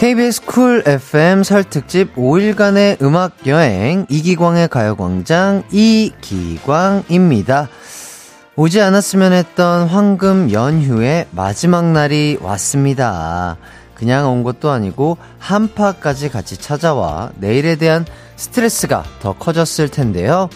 KBS 쿨 FM 설 특집 5일간의 음악 여행 이기광의 가요광장 이기광입니다. 오지 않았으면 했던 황금 연휴의 마지막 날이 왔습니다. 그냥 온 것도 아니고 한파까지 같이 찾아와 내일에 대한 스트레스가 더 커졌을 텐데요.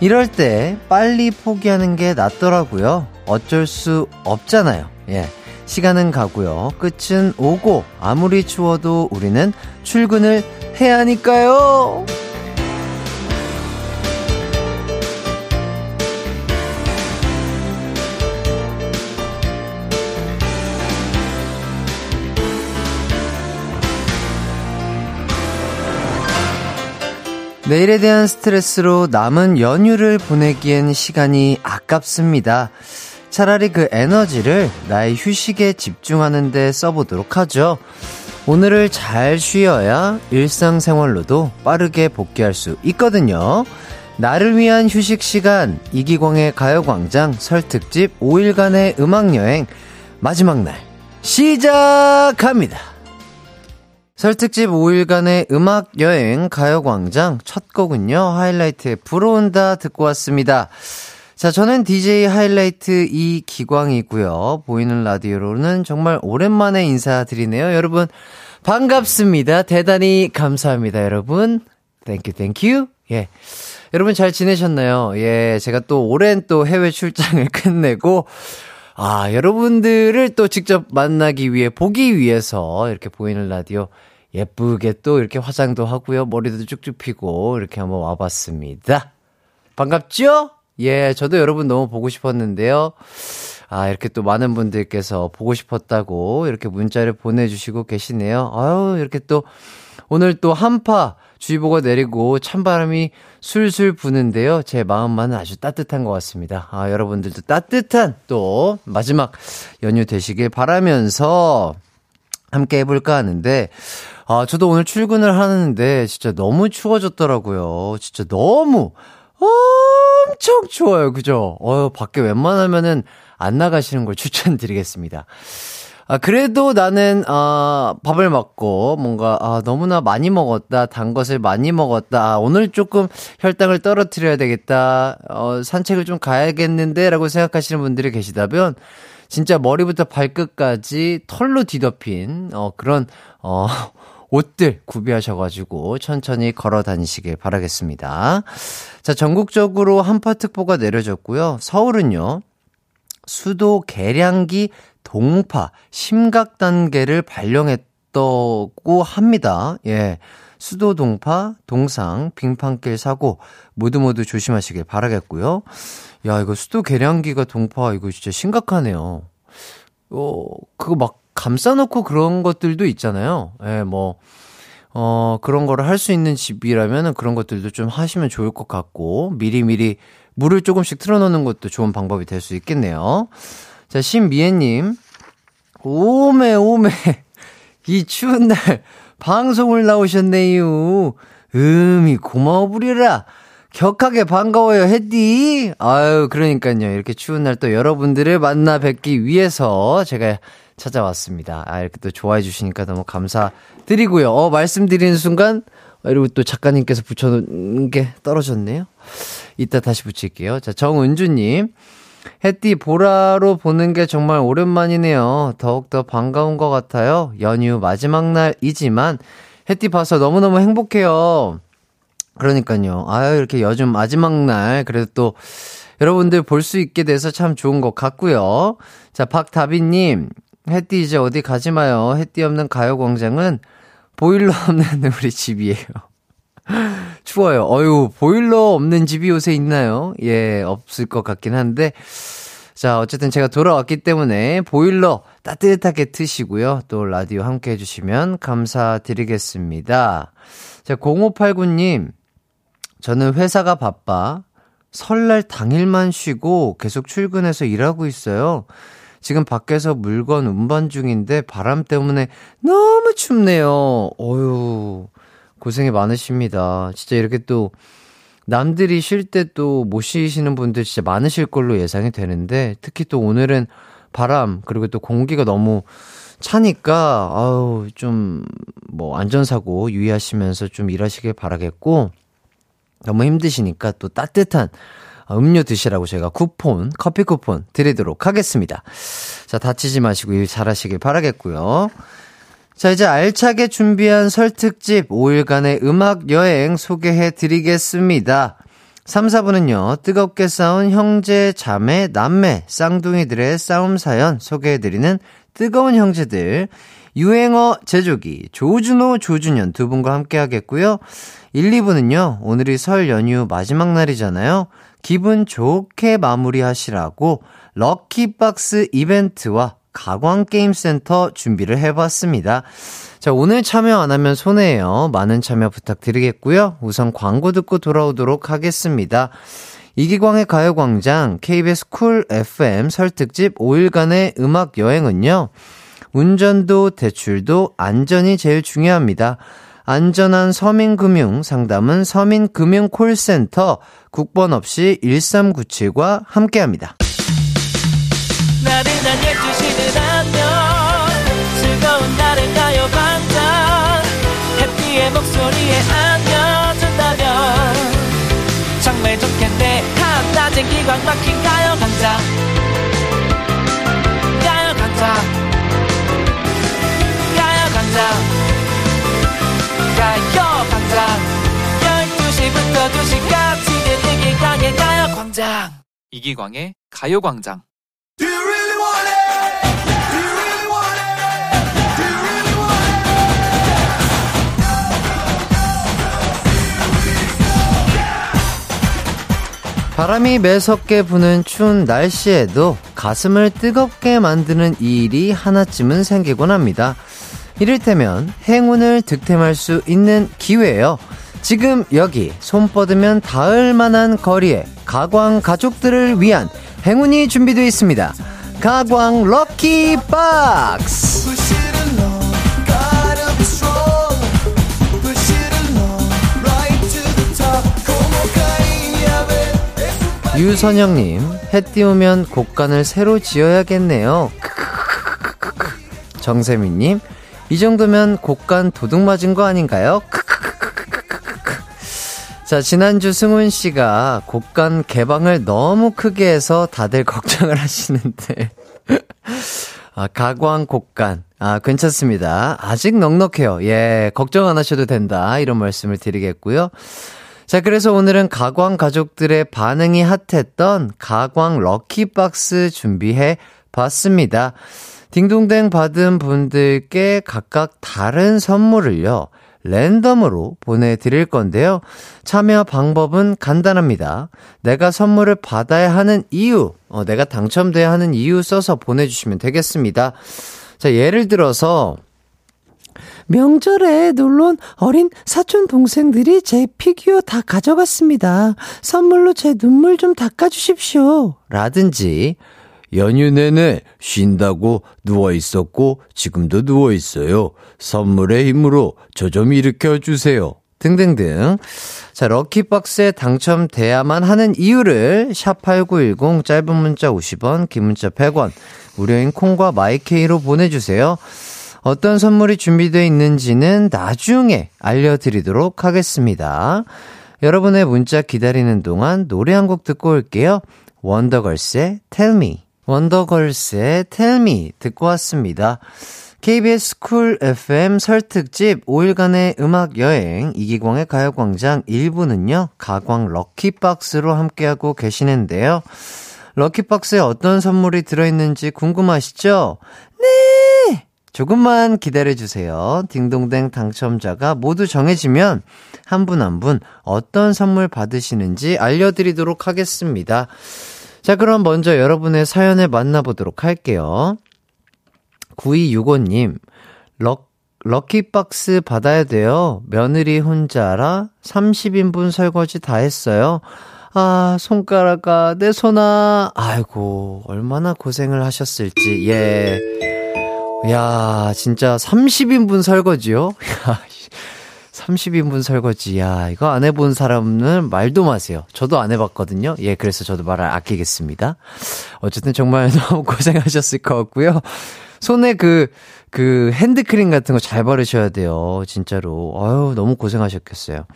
이럴 때 빨리 포기하는 게 낫더라고요. 어쩔 수 없잖아요. 예. 시간은 가고요. 끝은 오고 아무리 추워도 우리는 출근을 해야 하니까요. 내일에 대한 스트레스로 남은 연휴를 보내기엔 시간이 아깝습니다. 차라리 그 에너지를 나의 휴식에 집중하는데 써보도록 하죠. 오늘을 잘 쉬어야 일상생활로도 빠르게 복귀할 수 있거든요. 나를 위한 휴식 시간, 이기광의 가요광장 설특집 5일간의 음악여행, 마지막 날, 시작합니다. 설특집 5일간의 음악여행 가요광장 첫 곡은요, 하이라이트의 불어온다 듣고 왔습니다. 자, 저는 DJ 하이라이트 이기광이고요. 보이는 라디오로는 정말 오랜만에 인사드리네요. 여러분, 반갑습니다. 대단히 감사합니다, 여러분. Thank you, thank you. 예. 여러분 잘 지내셨나요? 예, 제가 또 오랜 또 해외 출장을 끝내고, 아, 여러분들을 또 직접 만나기 위해, 보기 위해서 이렇게 보이는 라디오 예쁘게 또 이렇게 화장도 하고요. 머리도 쭉쭉 피고 이렇게 한번 와봤습니다. 반갑죠? 예, 저도 여러분 너무 보고 싶었는데요. 아, 이렇게 또 많은 분들께서 보고 싶었다고 이렇게 문자를 보내주시고 계시네요. 아유, 이렇게 또 오늘 또 한파 주의보가 내리고 찬바람이 술술 부는데요. 제 마음만은 아주 따뜻한 것 같습니다. 아, 여러분들도 따뜻한 또 마지막 연휴 되시길 바라면서 함께 해볼까 하는데, 아, 저도 오늘 출근을 하는데 진짜 너무 추워졌더라고요. 진짜 너무, 엄청 추워요. 그죠? 어, 밖에 웬만하면은 안 나가시는 걸 추천드리겠습니다. 아, 그래도 나는, 아, 밥을 먹고, 뭔가, 아, 너무나 많이 먹었다, 단 것을 많이 먹었다, 아, 오늘 조금 혈당을 떨어뜨려야 되겠다, 어, 산책을 좀 가야겠는데, 라고 생각하시는 분들이 계시다면, 진짜 머리부터 발끝까지 털로 뒤덮인, 어, 그런, 어, 옷들 구비하셔가지고 천천히 걸어 다니시길 바라겠습니다. 자, 전국적으로 한파특보가 내려졌고요. 서울은요, 수도 계량기 동파 심각 단계를 발령했다고 합니다. 예. 수도 동파, 동상, 빙판길 사고 모두 모두 조심하시길 바라겠고요. 야, 이거 수도 계량기가 동파 이거 진짜 심각하네요. 어, 그거 막 감싸놓고 그런 것들도 있잖아요. 예, 뭐, 어, 그런 거를 할 수 있는 집이라면 그런 것들도 좀 하시면 좋을 것 같고, 미리미리 물을 조금씩 틀어놓는 것도 좋은 방법이 될 수 있겠네요. 자, 신미애님. 오메, 오메. 이 추운 날 방송을 나오셨네요. 음이 고마워 부리라. 격하게 반가워요, 햇디. 아유, 그러니까요. 이렇게 추운 날 또 여러분들을 만나 뵙기 위해서 제가 찾아왔습니다. 아, 이렇게 또 좋아해 주시니까 너무 감사드리고요. 어, 말씀드리는 순간, 그리고 또 작가님께서 붙여놓은 게 떨어졌네요. 이따 다시 붙일게요. 자, 정은주님. 햇띠 보라로 보는 게 정말 오랜만이네요. 더욱더 반가운 것 같아요. 연휴 마지막 날이지만 햇띠 봐서 너무너무 행복해요. 그러니까요. 아유, 이렇게 요즘 마지막 날, 그래도 또 여러분들 볼 수 있게 돼서 참 좋은 것 같고요. 자, 박다비님, 햇띠 이제 어디 가지 마요. 햇띠 없는 가요광장은 보일러 없는 우리 집이에요. 추워요. 어유 보일러 없는 집이 요새 있나요? 예, 없을 것 같긴 한데. 자, 어쨌든 제가 돌아왔기 때문에 보일러 따뜻하게 트시고요. 또 라디오 함께 해주시면 감사드리겠습니다. 자, 0589님. 저는 회사가 바빠. 설날 당일만 쉬고 계속 출근해서 일하고 있어요. 지금 밖에서 물건 운반 중인데 바람 때문에 너무 춥네요. 어유 고생이 많으십니다. 진짜 이렇게 또 남들이 쉴 때 또 못 쉬시는 분들 진짜 많으실 걸로 예상이 되는데 특히 또 오늘은 바람 그리고 또 공기가 너무 차니까 아우 좀 뭐 안전사고 유의하시면서 좀 일하시길 바라겠고, 너무 힘드시니까 또 따뜻한 음료 드시라고 제가 쿠폰, 커피 쿠폰 드리도록 하겠습니다. 자, 다치지 마시고 일 잘하시길 바라겠고요. 자, 이제 알차게 준비한 설 특집 5일간의 음악 여행 소개해 드리겠습니다. 3, 4부는요, 뜨겁게 싸운 형제, 자매, 남매, 쌍둥이들의 싸움 사연 소개해드리는 뜨거운 형제들, 유행어 제조기, 조준호, 조준현 두 분과 함께 하겠고요. 1, 2부는요, 오늘이 설 연휴 마지막 날이잖아요. 기분 좋게 마무리하시라고 럭키박스 이벤트와 가광게임센터 준비를 해봤습니다. 자, 오늘 참여 안 하면 손해예요. 많은 참여 부탁드리겠고요. 우선 광고 듣고 돌아오도록 하겠습니다. 이기광의 가요광장 KBS 쿨 FM 설특집 5일간의 음악 여행은요. 운전도 대출도 안전이 제일 중요합니다. 안전한 서민금융 상담은 서민금융콜센터 국번 없이 1397과 함께합니다. 나른한 12시는 안녕. 즐거운 날을 가요광장. 막힌 가요광장. 가요광장. 가요광장 12시부터 2시까지 이기광의 가요광장 이기광의 가요광장 바람이 매섭게 부는 추운 날씨에도 가슴을 뜨겁게 만드는 일이 하나쯤은 생기곤 합니다. 이를테면 행운을 득템할 수 있는 기회예요. 지금 여기 손 뻗으면 닿을 만한 거리에 가광 가족들을 위한 행운이 준비되어 있습니다. 가광 럭키 박스! 유선영님, 해 띄우면 곡간을 새로 지어야겠네요. 정세민님, 이 정도면 곡간 도둑 맞은 거 아닌가요? 자, 지난주 승훈 씨가 곡간 개방을 너무 크게 해서 다들 걱정을 하시는데. 아, 가광 곡간. 아, 괜찮습니다. 아직 넉넉해요. 예, 걱정 안 하셔도 된다. 이런 말씀을 드리겠고요. 자, 그래서 오늘은 가광 가족들의 반응이 핫했던 가광 럭키박스 준비해 봤습니다. 딩동댕 받은 분들께 각각 다른 선물을요, 랜덤으로 보내드릴 건데요. 참여 방법은 간단합니다. 내가 선물을 받아야 하는 이유, 어, 내가 당첨돼야 하는 이유 써서 보내주시면 되겠습니다. 자, 예를 들어서, 명절에 놀러온 어린 사촌 동생들이 제 피규어 다 가져갔습니다. 선물로 제 눈물 좀 닦아주십시오. 라든지, 연휴 내내 쉰다고 누워 있었고 지금도 누워 있어요. 선물의 힘으로 저 좀 일으켜 주세요. 등등등. 자, 럭키박스에 당첨돼야만 하는 이유를 샵8910 짧은 문자 50원, 긴 문자 100원, 무료인 콩과 마이케이로 보내주세요. 어떤 선물이 준비되어 있는지는 나중에 알려드리도록 하겠습니다. 여러분의 문자 기다리는 동안 노래 한 곡 듣고 올게요. 원더걸스의 Tell Me. 원더걸스의 Tell 듣고 왔습니다. KBS 쿨 FM 설 특집 5일간의 음악 여행 이기광의 가요광장 1부는요, 가광 럭키박스로 함께하고 계시는데요. 럭키박스에 어떤 선물이 들어있는지 궁금하시죠? 네! 조금만 기다려주세요. 딩동댕 당첨자가 모두 정해지면 한 분 한분 한분 어떤 선물 받으시는지 알려드리도록 하겠습니다. 자, 그럼 먼저 여러분의 사연을 만나보도록 할게요. 9265님, 럭, 럭키박스 받아야 돼요. 며느리 혼자라 30인분 설거지 다 했어요. 아, 손가락아, 내 손아. 아이고, 얼마나 고생을 하셨을지, 예. 야, 진짜 30인분 설거지요? 야, 30인분 설거지. 야, 이거 안 해본 사람은 말도 마세요. 저도 안 해봤거든요. 예, 그래서 저도 말을 아끼겠습니다. 어쨌든 정말 너무 고생하셨을 것 같고요. 손에 그, 그 핸드크림 같은 거 잘 바르셔야 돼요. 진짜로. 아유, 너무 고생하셨겠어요.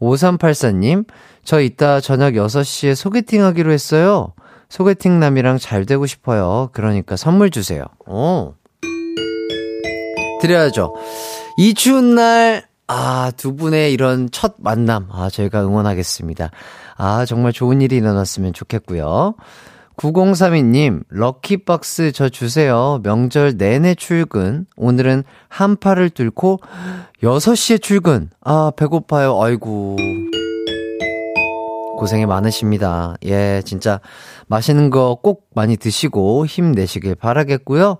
5384님, 저 이따 저녁 6시에 소개팅 하기로 했어요. 소개팅 남이랑 잘 되고 싶어요. 그러니까 선물 주세요. 어. 드려야죠. 이 추운 날, 아, 두 분의 이런 첫 만남, 아, 저희가 응원하겠습니다. 아, 정말 좋은 일이 일어났으면 좋겠고요. 9032님, 럭키박스 저 주세요. 명절 내내 출근. 오늘은 한파를 뚫고 6시에 출근. 아, 배고파요. 아이고. 고생이 많으십니다. 예, 진짜 맛있는 거 꼭 많이 드시고 힘내시길 바라겠고요.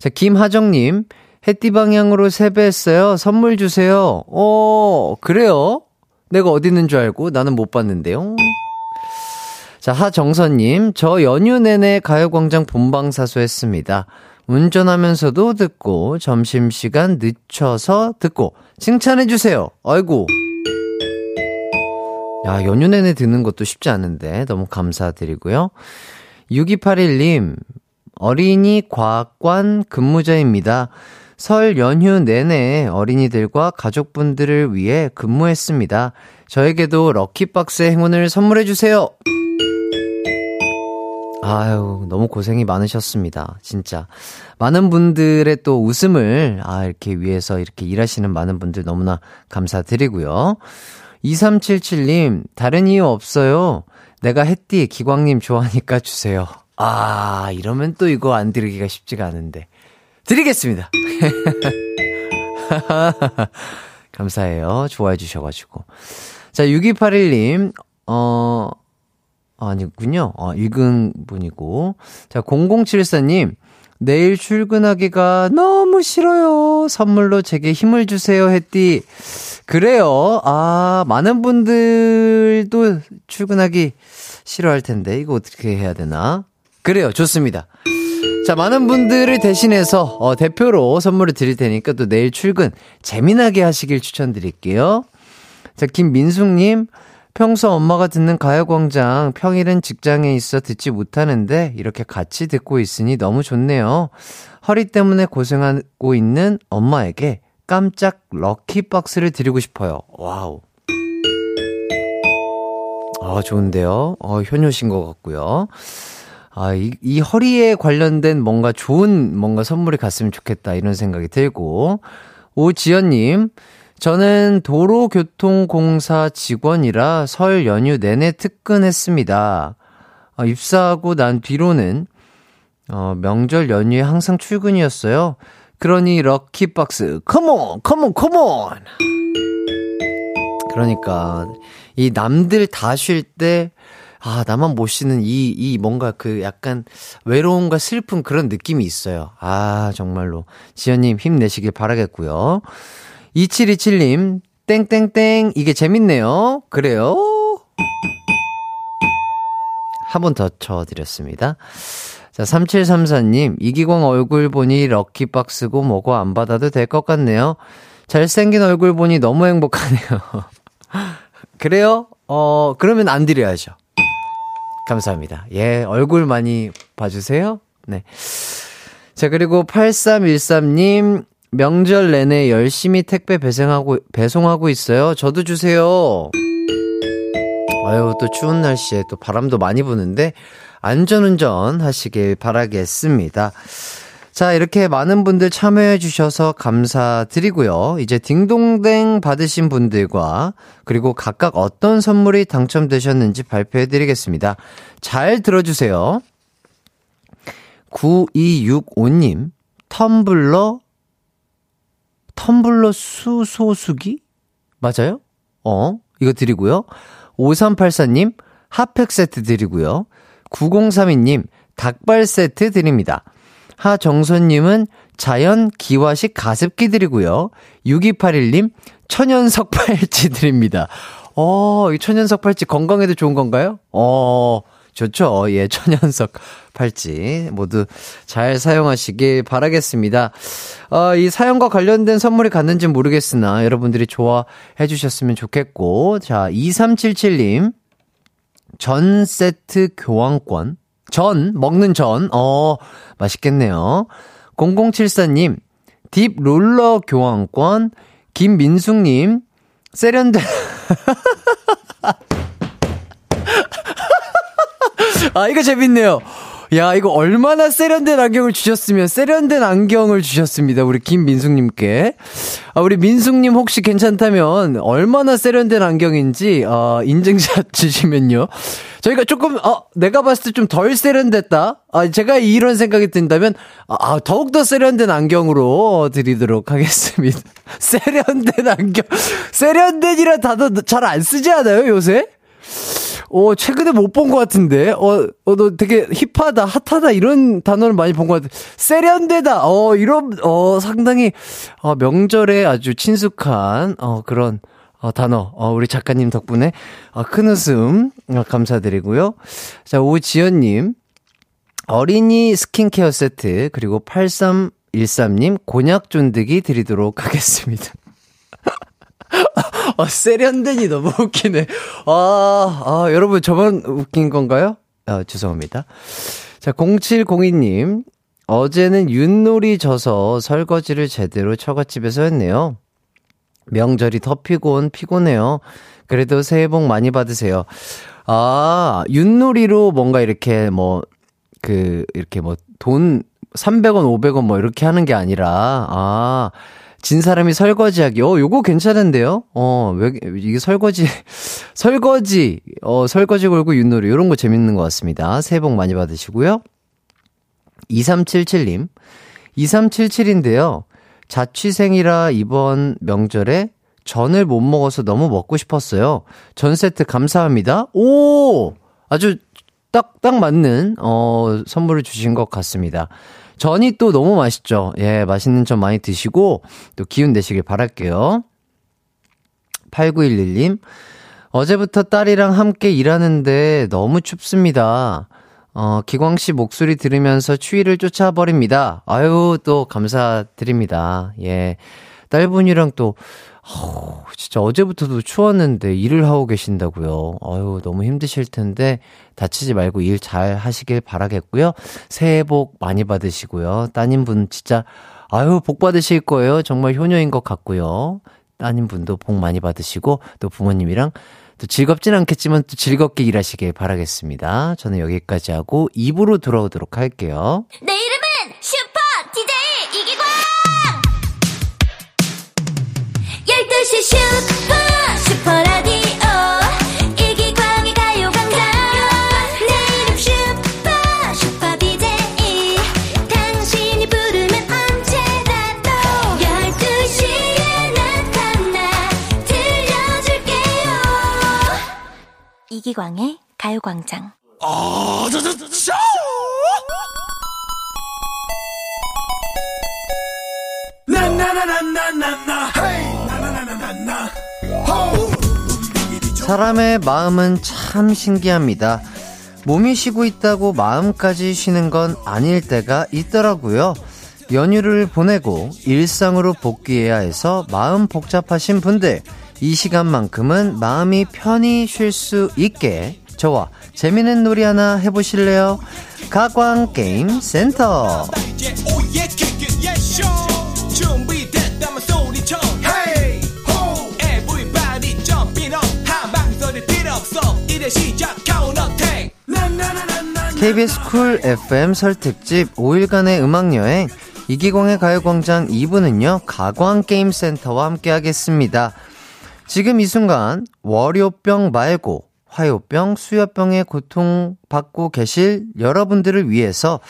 자, 김하정님, 해띠 방향으로 세배했어요. 선물 주세요. 어, 그래요? 내가 어디 있는 줄 알고 나는 못 봤는데요. 자, 하정선님, 저 연휴 내내 가요광장 본방사수 했습니다. 운전하면서도 듣고, 점심시간 늦춰서 듣고, 칭찬해주세요. 아이고. 야, 연휴 내내 듣는 것도 쉽지 않은데, 너무 감사드리고요. 6281님, 어린이 과학관 근무자입니다. 설 연휴 내내 어린이들과 가족분들을 위해 근무했습니다. 저에게도 럭키박스의 행운을 선물해주세요! 아유, 너무 고생이 많으셨습니다. 진짜. 많은 분들의 또 웃음을, 아, 이렇게 위해서 이렇게 일하시는 많은 분들 너무나 감사드리고요. 2377님, 다른 이유 없어요. 내가 햇띠 기광님 좋아하니까 주세요. 아, 이러면 또 이거 안 드리기가 쉽지가 않은데. 드리겠습니다. 감사해요. 좋아해 주셔가지고. 자, 6281님, 어, 아니군요. 어, 읽은 분이고. 자, 0074님, 내일 출근하기가 너무 싫어요. 선물로 제게 힘을 주세요, 했디. 그래요. 아, 많은 분들도 출근하기 싫어할 텐데, 이거 어떻게 해야 되나? 그래요. 좋습니다. 자, 많은 분들을 대신해서, 어, 대표로 선물을 드릴 테니까 또 내일 출근 재미나게 하시길 추천드릴게요. 자, 김민숙님, 평소 엄마가 듣는 가요광장 평일은 직장에 있어 듣지 못하는데 이렇게 같이 듣고 있으니 너무 좋네요. 허리 때문에 고생하고 있는 엄마에게 깜짝 럭키박스를 드리고 싶어요. Wow. 아, 좋은데요? 어, 효녀신 것 같고요. 아, 이, 이 허리에 관련된 뭔가 좋은 뭔가 선물이 갔으면 좋겠다, 이런 생각이 들고. 오지연님, 저는 도로교통공사 직원이라 설 연휴 내내 특근했습니다. 어, 입사하고 난 뒤로는 어, 명절 연휴에 항상 출근이었어요. 그러니 럭키박스 컴온 컴온 컴온 그러니까 이 남들 다 쉴 때 아, 나만 못 쉬는 이, 이 뭔가 그 약간 외로움과 슬픔 그런 느낌이 있어요. 아, 정말로. 지연님 힘내시길 바라겠고요. 2727님, 땡땡땡, 이게 재밌네요. 그래요? 한 번 더 쳐드렸습니다. 자, 3734님, 이기광 얼굴 보니 럭키박스고 뭐고 안 받아도 될 것 같네요. 잘생긴 얼굴 보니 너무 행복하네요. 그래요? 어, 그러면 안 드려야죠. 감사합니다. 예, 얼굴 많이 봐주세요. 네. 자, 그리고 8313님, 명절 내내 열심히 택배 배송하고, 배송하고 있어요. 저도 주세요. 아유, 또 추운 날씨에 또 바람도 많이 부는데, 안전운전 하시길 바라겠습니다. 자, 이렇게 많은 분들 참여해주셔서 감사드리고요. 이제 딩동댕 받으신 분들과 그리고 각각 어떤 선물이 당첨되셨는지 발표해드리겠습니다. 잘 들어주세요. 9265님, 텀블러 텀블러 수소수기? 맞아요? 어, 이거 드리고요. 5384님, 핫팩 세트 드리고요. 9032님, 닭발 세트 드립니다. 하정선님은 자연 기화식 가습기 드리고요. 6281님, 천연석 팔찌 드립니다. 어, 이 천연석 팔찌 건강에도 좋은 건가요? 어, 좋죠. 예, 천연석 팔찌 모두 잘 사용하시길 바라겠습니다. 어, 이 사연과 관련된 선물이 갔는지 모르겠으나 여러분들이 좋아해 주셨으면 좋겠고, 자, 2377님, 전 세트 교환권, 전, 먹는 전, 어, 맛있겠네요. 0074님, 딥 롤러 교환권, 김민숙님, 세련된, 아, 이거 재밌네요. 야, 이거 얼마나 세련된 안경을 주셨으면 세련된 안경을 주셨습니다. 우리 김민숙님께. 아, 우리 민숙님 혹시 괜찮다면 얼마나 세련된 안경인지, 어, 인증샷 주시면요. 저희가 조금, 어, 내가 봤을 때 좀 덜 세련됐다? 아, 제가 이런 생각이 든다면, 아, 더욱더 세련된 안경으로 드리도록 하겠습니다. 세련된 안경. 세련된이라 단어 잘안 쓰지 않아요, 요새? 어, 최근에 못 본 것 같은데. 어, 어, 너 되게 힙하다, 핫하다, 이런 단어를 많이 본 것 같아. 세련되다, 어, 이런, 어, 상당히, 어, 명절에 아주 친숙한, 어, 그런, 어, 단어, 어, 우리 작가님 덕분에, 어, 큰 웃음, 어, 감사드리고요. 자, 오지연님, 어린이 스킨케어 세트, 그리고 8313님, 곤약 쫀득이 드리도록 하겠습니다. 아, 세련된이 너무 웃기네. 아, 아, 여러분, 저만 웃긴 건가요? 아, 죄송합니다. 자, 0702님. 어제는 윷놀이 져서 설거지를 제대로 처갓집에서 했네요. 명절이 더 피곤, 피곤해요. 그래도 새해 복 많이 받으세요. 아, 윷놀이로 뭔가 이렇게 뭐, 그, 이렇게 뭐, 돈, 300원, 500원 뭐 이렇게 하는 게 아니라, 아, 진 사람이 설거지하기. 어, 요거 괜찮은데요? 어, 왜, 이게 설거지, 설거지, 어, 설거지 걸고 윷놀이. 요런 거 재밌는 것 같습니다. 새해 복 많이 받으시고요. 2377님. 2377인데요. 자취생이라 이번 명절에 전을 못 먹어서 너무 먹고 싶었어요. 전 세트 감사합니다. 오! 아주 딱, 딱 맞는, 어, 선물을 주신 것 같습니다. 전이 또 너무 맛있죠. 예, 맛있는 전 많이 드시고 또 기운 내시길 바랄게요. 8911님, 어제부터 딸이랑 함께 일하는데 너무 춥습니다. 어, 기광 씨 목소리 들으면서 추위를 쫓아버립니다. 아유, 또 감사드립니다. 예. 딸분이랑 또, 어, 진짜 어제부터도 추웠는데 일을 하고 계신다고요. 아유, 너무 힘드실 텐데 다치지 말고 일 잘 하시길 바라겠고요. 새해 복 많이 받으시고요. 따님분 진짜 아유, 복 받으실 거예요. 정말 효녀인 것 같고요. 따님분도 복 많이 받으시고 또 부모님이랑 또 즐겁진 않겠지만 또 즐겁게 일하시길 바라겠습니다. 저는 여기까지 하고 2부로 돌아오도록 할게요. 내 이기광의 가요광장 사람의 마음은 참 신기합니다. 몸이 쉬고 있다고 마음까지 쉬는 건 아닐 때가 있더라고요. 연휴를 보내고 일상으로 복귀해야 해서 마음 복잡하신 분들, 이 시간만큼은 마음이 편히 쉴 수 있게 저와 재미있는 놀이 하나 해보실래요? 가광 게임 센터. KBS 쿨 FM 설 특집 5일간의 음악 여행 이기광의 가요광장 2부는요 가광 게임 센터와 함께하겠습니다. 지금 이 순간 월요병 말고 화요병, 수요병에 고통받고 계실 여러분들을 위해서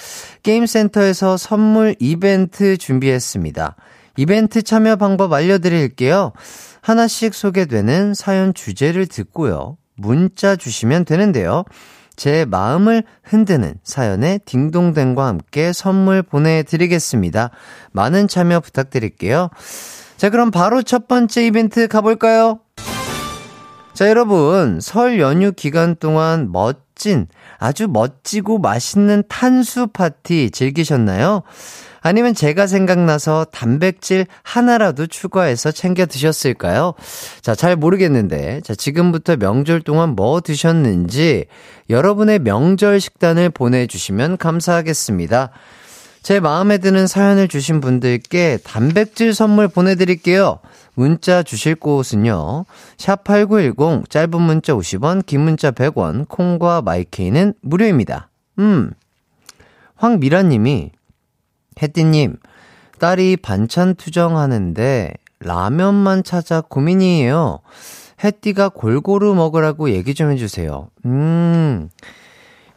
게임센터에서 선물 이벤트 준비했습니다. 이벤트 참여 방법 알려드릴게요. 하나씩 소개되는 사연 주제를 듣고요. 문자 주시면 되는데요. 제 마음을 흔드는 사연에 딩동댕과 함께 선물 보내드리겠습니다. 많은 참여 부탁드릴게요. 자, 그럼 바로 첫 번째 이벤트 가볼까요? 자, 여러분, 설 연휴 기간 동안 멋진, 아주 멋지고 맛있는 탄수 파티 즐기셨나요? 아니면 제가 생각나서 단백질 하나라도 추가해서 챙겨 드셨을까요? 자, 잘 모르겠는데, 자, 지금부터 명절 동안 뭐 드셨는지 여러분의 명절 식단을 보내주시면 감사하겠습니다. 제 마음에 드는 사연을 주신 분들께 단백질 선물 보내드릴게요. 문자 주실 곳은요. 샵8910 짧은 문자 50원, 긴 문자 100원, 콩과 마이케이는 무료입니다. 음. 황미라 님이 혜띠님, 딸이 반찬 투정하는데 라면만 찾아 고민이에요. 혜띠가 골고루 먹으라고 얘기 좀 해주세요. 음,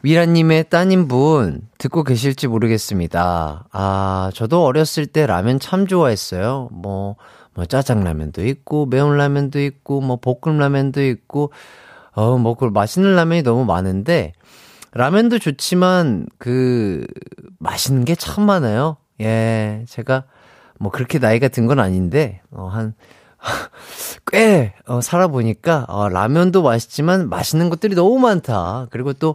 미라님의 따님분 듣고 계실지 모르겠습니다. 아, 저도 어렸을 때 라면 참 좋아했어요. 뭐, 뭐 짜장라면도 있고, 매운 라면도 있고, 뭐 볶음라면도 있고, 어, 뭐, 그 맛있는 라면이 너무 많은데, 라면도 좋지만, 그, 맛있는 게 참 많아요. 예, 제가, 뭐 그렇게 나이가 든 건 아닌데, 어, 한, 꽤, 어, 살아보니까, 어, 라면도 맛있지만 맛있는 것들이 너무 많다. 그리고 또,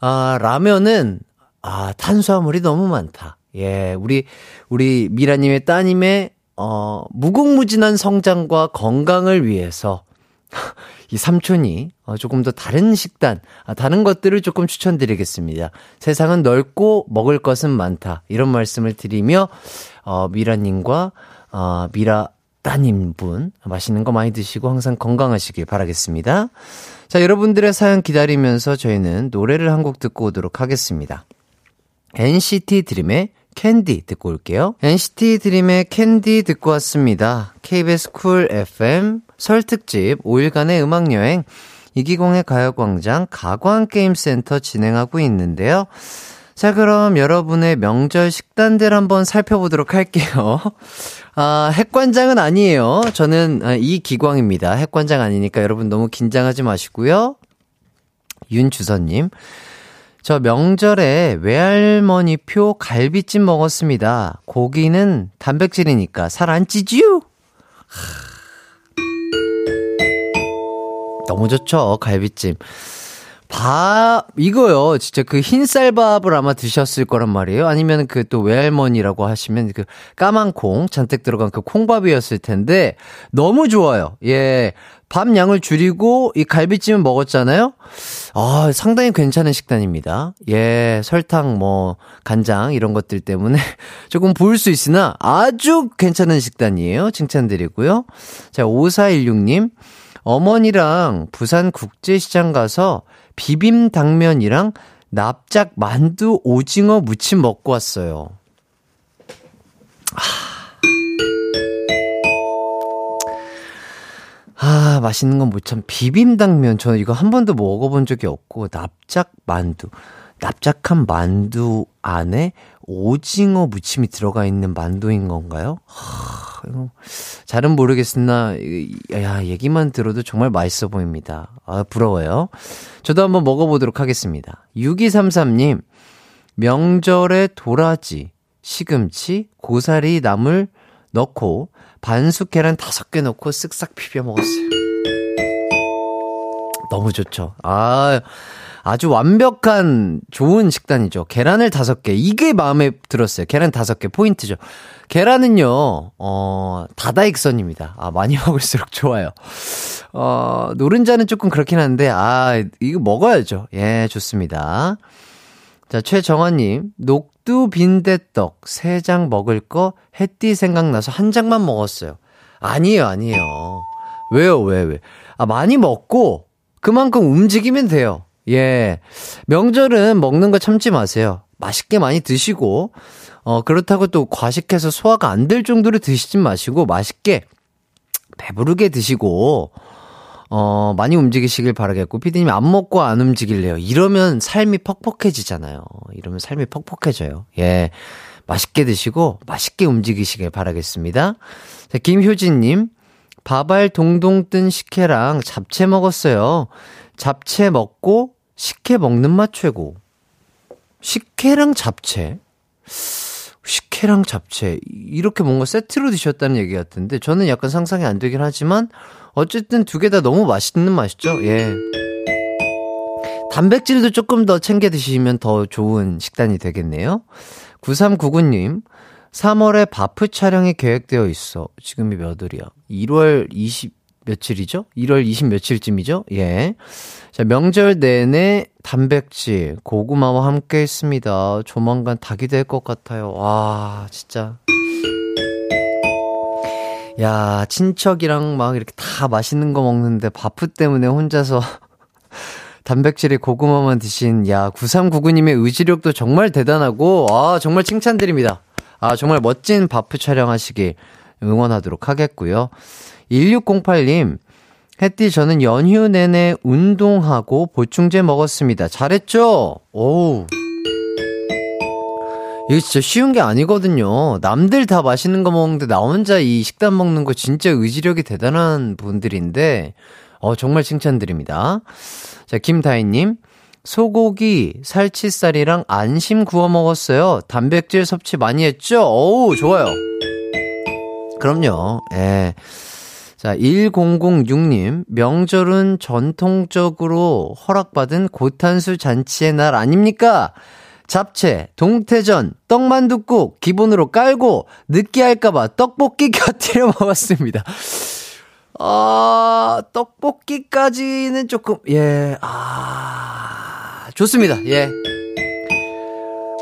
아, 라면은, 아, 탄수화물이 너무 많다. 예, 우리, 우리 미라님의 따님의, 어, 무궁무진한 성장과 건강을 위해서, 이 삼촌이 어, 조금 더 다른 식단, 아, 다른 것들을 조금 추천드리겠습니다. 세상은 넓고 먹을 것은 많다. 이런 말씀을 드리며, 어, 미라님과, 어, 미라 따님분, 맛있는 거 많이 드시고 항상 건강하시길 바라겠습니다. 자, 여러분들의 사연 기다리면서 저희는 노래를 한 곡 듣고 오도록 하겠습니다. NCT 드림의 캔디 듣고 올게요. NCT 드림의 캔디 듣고 왔습니다. KBS 쿨 FM 설 특집 5일간의 음악 여행 이기광의 가요광장 가광게임센터 진행하고 있는데요. 자, 그럼 여러분의 명절 식단들 한번 살펴보도록 할게요. 아, 핵관장은 아니에요. 저는 아, 이기광입니다. 핵관장 아니니까 여러분 너무 긴장하지 마시고요. 윤주선님. 저 명절에 외할머니 표 갈비찜 먹었습니다. 고기는 단백질이니까 살 안 찌지요? 너무 좋죠, 갈비찜. 밥, 이거요. 진짜 그 흰쌀밥을 아마 드셨을 거란 말이에요. 아니면 그 또 외할머니라고 하시면 그 까만 콩 잔뜩 들어간 그 콩밥이었을 텐데 너무 좋아요. 예. 밥 양을 줄이고 이 갈비찜을 먹었잖아요. 아, 상당히 괜찮은 식단입니다. 예, 설탕, 뭐, 간장, 이런 것들 때문에 조금 부을 수 있으나 아주 괜찮은 식단이에요. 칭찬드리고요. 자, 5416님. 어머니랑 부산 국제시장 가서 비빔 당면이랑 납작 만두 오징어 무침 먹고 왔어요. 아, 맛있는 건 못 참. 비빔당면. 저는 이거 한 번도 먹어본 적이 없고, 납작 만두. 납작한 만두 안에 오징어 무침이 들어가 있는 만두인 건가요? 하, 이거 잘은 모르겠으나, 야, 얘기만 들어도 정말 맛있어 보입니다. 아, 부러워요. 저도 한번 먹어보도록 하겠습니다. 6233님, 명절에 도라지, 시금치, 고사리, 나물 넣고, 반숙 계란 다섯 개 넣고 쓱싹 비벼 먹었어요. 너무 좋죠. 아, 아주 완벽한 좋은 식단이죠. 계란을 다섯 개. 이게 마음에 들었어요. 계란 다섯 개 포인트죠. 계란은요, 어, 다다익선입니다. 아, 많이 먹을수록 좋아요. 어, 노른자는 조금 그렇긴 한데, 아, 이거 먹어야죠. 예, 좋습니다. 자, 최정환님, 녹두 빈대떡 세장 먹을 거 햇띠 생각나서 한 장만 먹었어요. 아니에요, 아니에요. 왜요, 왜, 왜? 아, 많이 먹고 그만큼 움직이면 돼요. 예. 명절은 먹는 거 참지 마세요. 맛있게 많이 드시고, 어, 그렇다고 또 과식해서 소화가 안 될 정도로 드시진 마시고, 맛있게, 배부르게 드시고, 어, 많이 움직이시길 바라겠고, 피디님 안 먹고 안 움직일래요. 이러면 삶이 퍽퍽해지잖아요. 이러면 삶이 퍽퍽해져요. 예. 맛있게 드시고, 맛있게 움직이시길 바라겠습니다. 자, 김효진님, 밥알 동동 뜬 식혜랑 잡채 먹었어요. 잡채 먹고, 식혜 먹는 맛 최고. 식혜랑 잡채? 식혜랑 잡채. 이렇게 뭔가 세트로 드셨다는 얘기 같은데, 저는 약간 상상이 안 되긴 하지만, 어쨌든 두 개 다 너무 맛있는 맛이죠? 예. 단백질도 조금 더 챙겨 드시면 더 좋은 식단이 되겠네요. 9399님, 3월에 바프 촬영이 계획되어 있어. 지금이 몇 월이야? 1월 20, 며칠이죠? 1월 20 며칠쯤이죠? 예. 자, 명절 내내 단백질, 고구마와 함께 했습니다. 조만간 닭이 될 것 같아요. 와, 진짜. 야, 친척이랑 막 이렇게 다 맛있는 거 먹는데 바프 때문에 혼자서 단백질에 고구마만 드신, 야, 9399님의 의지력도 정말 대단하고, 아, 정말 칭찬드립니다. 아, 정말 멋진 바프 촬영하시길 응원하도록 하겠고요. 1608님, 햇띠 저는 연휴 내내 운동하고 보충제 먹었습니다. 잘했죠? 오우. 이거 진짜 쉬운 게 아니거든요. 남들 다 맛있는 거 먹는데 나 혼자 이 식단 먹는 거 진짜 의지력이 대단한 분들인데, 어, 정말 칭찬드립니다. 자, 김다희님. 소고기, 살치살이랑 안심 구워 먹었어요. 단백질 섭취 많이 했죠? 어우, 좋아요. 그럼요. 예. 자, 1006님, 명절은 전통적으로 허락받은 고탄수 잔치의 날 아닙니까? 잡채, 동태전, 떡만둣국 기본으로 깔고 느끼할까봐 떡볶이 곁들여 먹었습니다. 아, 떡볶이까지는 조금, 예, 아, 좋습니다. 예.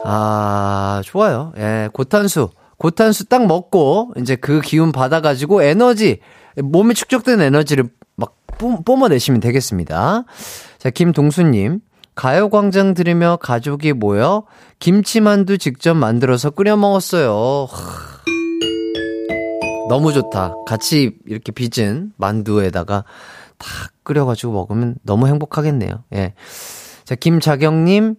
아, 좋아요. 예, 고탄수. 고탄수 딱 먹고, 이제 그 기운 받아가지고 에너지, 몸에 축적된 에너지를 막 뿜어내시면 되겠습니다. 자, 김동수님. 가요광장 들으며 가족이 모여 김치만두 직접 만들어서 끓여 먹었어요. 너무 좋다. 같이 이렇게 빚은 만두에다가 다 끓여가지고 먹으면 너무 행복하겠네요. 예. 자, 김자경님,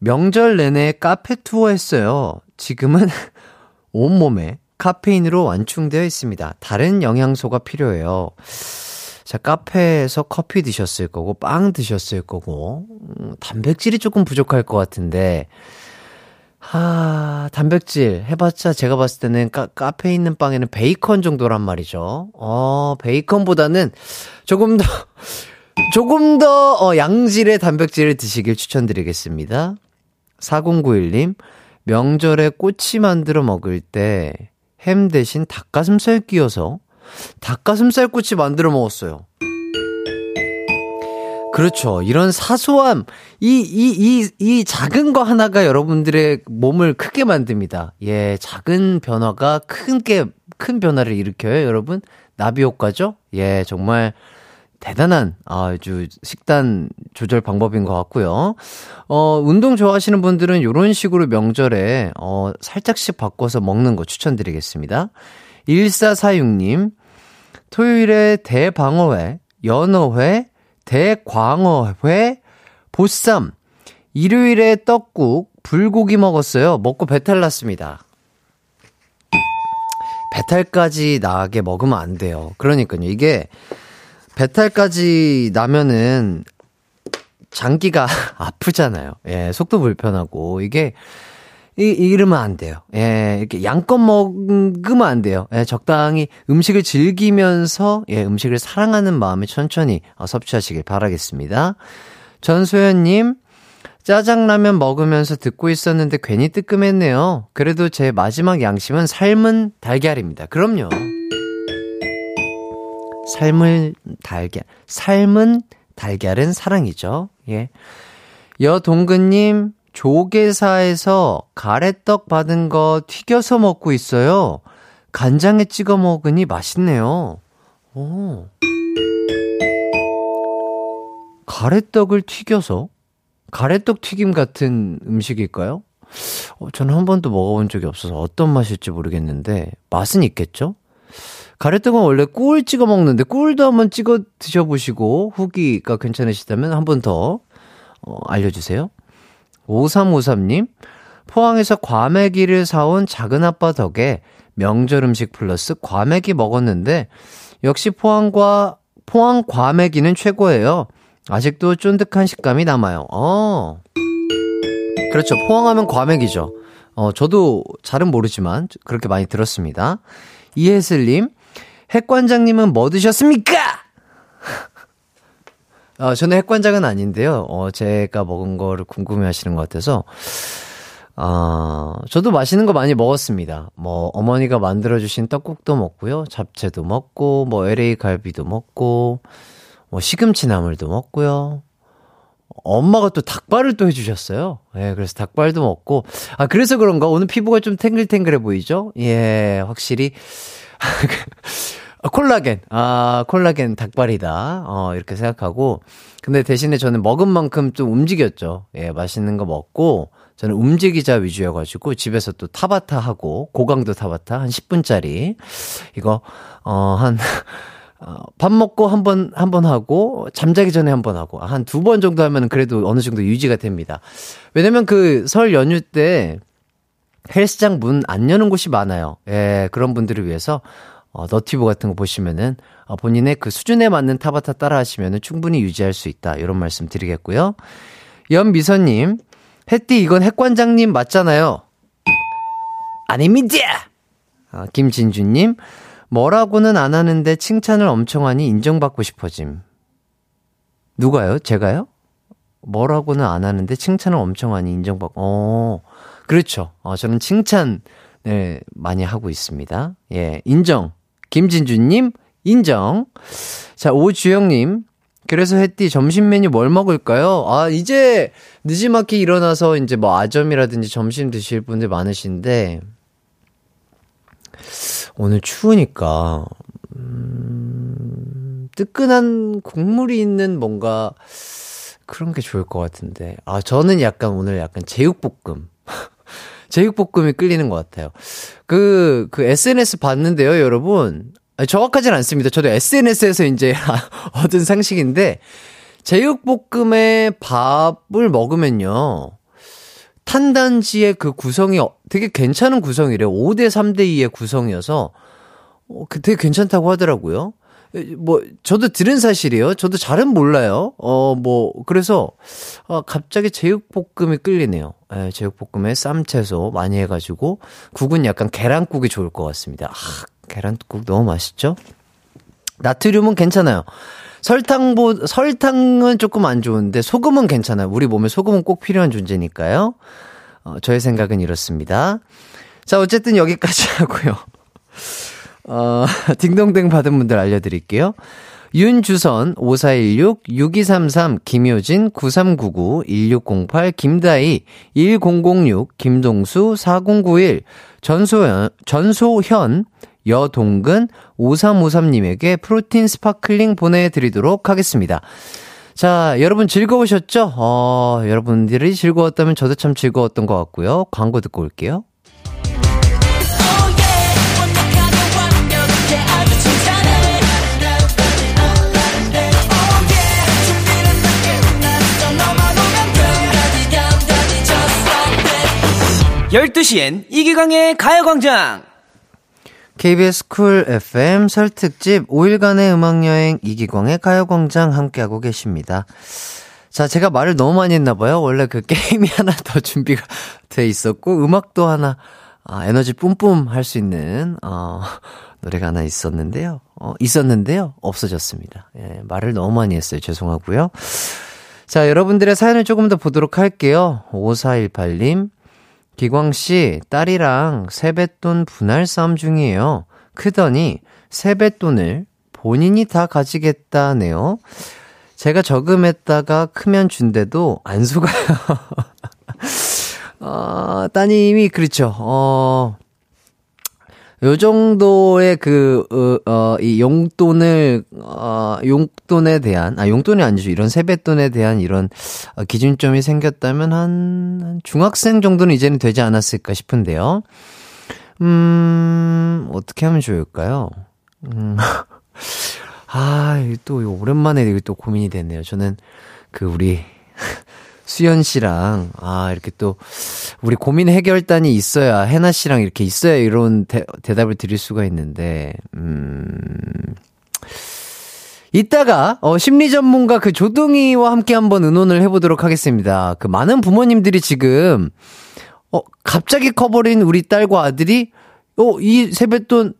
명절 내내 카페 투어 했어요. 지금은 온몸에 카페인으로 완충되어 있습니다. 다른 영양소가 필요해요. 자, 카페에서 커피 드셨을 거고, 빵 드셨을 거고, 음, 단백질이 조금 부족할 것 같은데, 하, 단백질 해봤자 제가 봤을 때는 카, 카페에 있는 빵에는 베이컨 정도란 말이죠. 어, 베이컨보다는 조금 더, 조금 더, 어, 양질의 단백질을 드시길 추천드리겠습니다. 4091님, 명절에 꼬치 만들어 먹을 때 햄 대신 닭가슴살 끼워서 닭가슴살 꼬치 만들어 먹었어요. 그렇죠. 이런 사소함, 이, 이, 이, 이 작은 거 하나가 여러분들의 몸을 크게 만듭니다. 예, 작은 변화가 큰 게, 큰 변화를 일으켜요, 여러분. 나비 효과죠? 예, 정말 대단한 아주 식단 조절 방법인 것 같고요. 어, 운동 좋아하시는 분들은 이런 식으로 명절에 어, 살짝씩 바꿔서 먹는 거 추천드리겠습니다. 1446님, 토요일에 대방어회, 연어회, 대광어회, 보쌈, 일요일에 떡국, 불고기 먹었어요. 먹고 배탈 났습니다. 배탈까지 나게 먹으면 안 돼요. 그러니까요. 이게 배탈까지 나면은 장기가 아프잖아요. 예, 속도 불편하고 이게 이, 이러면 안 돼요. 예, 이렇게 양껏 먹으면 안 돼요. 예, 적당히 음식을 즐기면서, 예, 음식을 사랑하는 마음에 천천히 어, 섭취하시길 바라겠습니다. 전소연님, 짜장라면 먹으면서 듣고 있었는데 괜히 뜨끔했네요. 그래도 제 마지막 양심은 삶은 달걀입니다. 그럼요. 삶을 달걀, 삶은 달걀은 사랑이죠. 예. 여동근님, 조개사에서 가래떡 받은 거 튀겨서 먹고 있어요. 간장에 찍어 먹으니 맛있네요. 오. 가래떡을 튀겨서? 가래떡 튀김 같은 음식일까요? 어, 저는 한 번도 먹어본 적이 없어서 어떤 맛일지 모르겠는데, 맛은 있겠죠? 가래떡은 원래 꿀 찍어 먹는데 꿀도 한번 찍어 드셔보시고 후기가 괜찮으시다면 한 번 더 어, 알려주세요. 5353님, 포항에서 과메기를 사온 작은 아빠 덕에 명절 음식 플러스 과메기 먹었는데 역시 포항과 포항 과메기는 최고예요. 아직도 쫀득한 식감이 남아요. 어. 그렇죠. 포항하면 과메기죠. 어, 저도 잘은 모르지만 그렇게 많이 들었습니다. 이혜슬님, 핵관장님은 뭐 드셨습니까? 어, 저는 핵관장은 아닌데요. 어, 제가 먹은 거를 궁금해 하시는 것 같아서. 어, 저도 맛있는 거 많이 먹었습니다. 뭐, 어머니가 만들어주신 떡국도 먹고요. 잡채도 먹고, 뭐, LA 갈비도 먹고, 뭐, 시금치 나물도 먹고요. 엄마가 또 닭발을 또 해주셨어요. 예, 그래서 닭발도 먹고. 아, 그래서 그런가? 오늘 피부가 좀 탱글탱글해 보이죠? 예, 확실히. 아, 콜라겐. 아, 콜라겐 닭발이다. 어, 이렇게 생각하고. 근데 대신에 저는 먹은 만큼 좀 움직였죠. 예, 맛있는 거 먹고. 저는 움직이자 위주여가지고 집에서 또 타바타 하고, 고강도 타바타 한 10분짜리. 이거, 어, 한, 어, 밥 먹고 한 번, 한 번 하고, 잠자기 전에 한 번 하고, 한 두 번 정도 하면 그래도 어느 정도 유지가 됩니다. 왜냐면 그 설 연휴 때 헬스장 문 안 여는 곳이 많아요. 예, 그런 분들을 위해서, 어, 너티브 같은 거 보시면은, 어, 본인의 그 수준에 맞는 타바타 따라 하시면은 충분히 유지할 수 있다. 이런 말씀 드리겠고요. 연미선님, 햇띠 이건 핵관장님 맞잖아요. 아닙니다! 아, 김진주님, 뭐라고는 안 하는데 칭찬을 엄청 하니 인정받고 싶어짐. 누가요? 제가요? 뭐라고는 안 하는데 칭찬을 엄청 하니 인정받고, 어, 그렇죠. 어, 저는 칭찬을 많이 하고 있습니다. 예, 인정. 김진주님, 인정. 자, 오주영님, 그래서 햇띠 점심 메뉴 뭘 먹을까요? 아, 이제 늦지막히 일어나서 이제 뭐 아점이라든지 점심 드실 분들 많으신데, 오늘 추우니까, 음, 뜨끈한 국물이 있는 뭔가 그런 게 좋을 것 같은데. 아, 저는 약간 오늘 약간 제육볶음. 제육볶음이 끌리는 것 같아요. 그, 그 SNS 봤는데요, 여러분. 아니, 정확하진 않습니다. 저도 SNS에서 이제 얻은 상식인데, 제육볶음에 밥을 먹으면요. 탄단지의 그 구성이 되게 괜찮은 구성이래요. 5대 3대 2의 구성이어서 어, 그 되게 괜찮다고 하더라고요. 뭐 저도 들은 사실이에요. 저도 잘은 몰라요. 어 뭐 그래서 어, 갑자기 제육볶음이 끌리네요. 예, 제육볶음에 쌈채소 많이 해가지고 국은 약간 계란국이 좋을 것 같습니다. 아, 계란국 너무 맛있죠? 나트륨은 괜찮아요. 설탕보 설탕은 조금 안 좋은데 소금은 괜찮아요. 우리 몸에 소금은 꼭 필요한 존재니까요. 어, 저의 생각은 이렇습니다. 자, 어쨌든 여기까지 하고요. 어, 딩동댕 받은 분들 알려드릴게요. 윤주선, 5416, 6233, 김효진, 9399, 1608, 김다희, 1006, 김동수, 4091, 전소현, 전소현, 여동근 5353님에게 프로틴 스파클링 보내드리도록 하겠습니다. 자, 여러분 즐거우셨죠? 어, 여러분들이 즐거웠다면 저도 참 즐거웠던 것 같고요. 광고 듣고 올게요. 열두 시엔 이기광의 가요광장! KBS 쿨 FM 설 특집 5일간의 음악여행 이기광의 가요광장 함께하고 계십니다. 자, 제가 말을 너무 많이 했나봐요. 원래 그 게임이 하나 더 준비가 돼 있었고, 음악도 하나, 아, 에너지 뿜뿜 할 수 있는, 어, 노래가 하나 있었는데요. 어, 있었는데요. 없어졌습니다. 예, 말을 너무 많이 했어요. 죄송하고요. 자, 여러분들의 사연을 조금 더 보도록 할게요. 5418님. 기광 씨, 딸이랑 세뱃돈 분할 싸움 중이에요. 크더니 세뱃돈을 본인이 다 가지겠다네요. 제가 저금했다가 크면 준대도 안 속아요. 어, 따님이, 그렇죠. 어, 요 정도의 그, 어, 어, 이 용돈을, 어, 용돈에 대한, 아, 용돈이 아니죠. 이런 세뱃돈에 대한 이런 어, 기준점이 생겼다면 한, 한 중학생 정도는 이제는 되지 않았을까 싶은데요. 음, 어떻게 하면 좋을까요? 음, 아, 또 오랜만에 이게 또 고민이 됐네요. 저는 그 우리 수연 씨랑 아 이렇게 또 우리 고민 해결단이 있어야 해나 씨랑 이렇게 있어야 이런 대, 대답을 드릴 수가 있는데 음 이따가 어 심리 전문가 그 조동이와 함께 한번 의논을 해보도록 하겠습니다. 그 많은 부모님들이 지금 어 갑자기 커버린 우리 딸과 아들이 어이 세뱃돈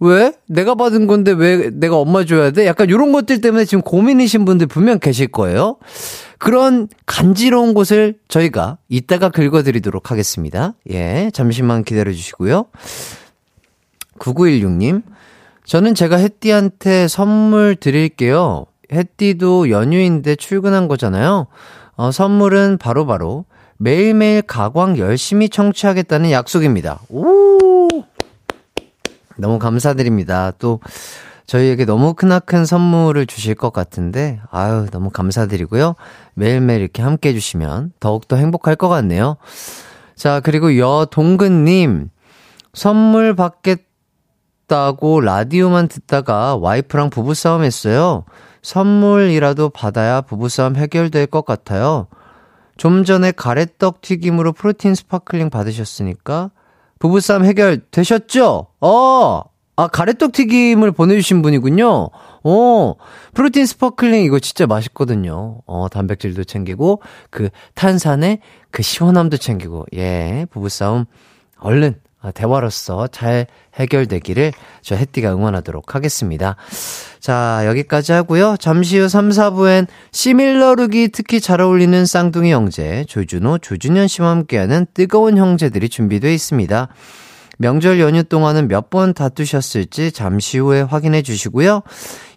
왜? 내가 받은 건데 왜 내가 엄마 줘야 돼? 약간 이런 것들 때문에 지금 고민이신 분들 분명 계실 거예요. 그런 간지러운 곳을 저희가 이따가 긁어드리도록 하겠습니다. 예, 잠시만 기다려 주시고요. 9916님, 저는 제가 햇띠한테 선물 드릴게요. 햇띠도 연휴인데 출근한 거잖아요. 어, 선물은 바로바로 바로 매일매일 가광 열심히 청취하겠다는 약속입니다. 오! 너무 감사드립니다. 또, 저희에게 너무 크나큰 선물을 주실 것 같은데, 아유, 너무 감사드리고요. 매일매일 이렇게 함께 해주시면 더욱더 행복할 것 같네요. 자, 그리고 여동근님, 선물 받겠다고 라디오만 듣다가 와이프랑 부부싸움 했어요. 선물이라도 받아야 부부싸움 해결될 것 같아요. 좀 전에 가래떡 튀김으로 프로틴 스파클링 받으셨으니까 부부싸움 해결 되셨죠? 어! 아, 가래떡 튀김을 보내주신 분이군요. 어, 프로틴 스파클링 이거 진짜 맛있거든요. 어, 단백질도 챙기고, 그 탄산에 그 시원함도 챙기고, 예, 부부싸움 얼른 아, 대화로서 잘 해결되기를 저 햇띠가 응원하도록 하겠습니다. 자, 여기까지 하고요. 잠시 후 3, 4부엔 시밀러룩이 특히 잘 어울리는 쌍둥이 형제, 조준호, 조준현 씨와 함께하는 뜨거운 형제들이 준비되어 있습니다. 명절 연휴 동안은 몇 번 다투셨을지 잠시 후에 확인해 주시고요.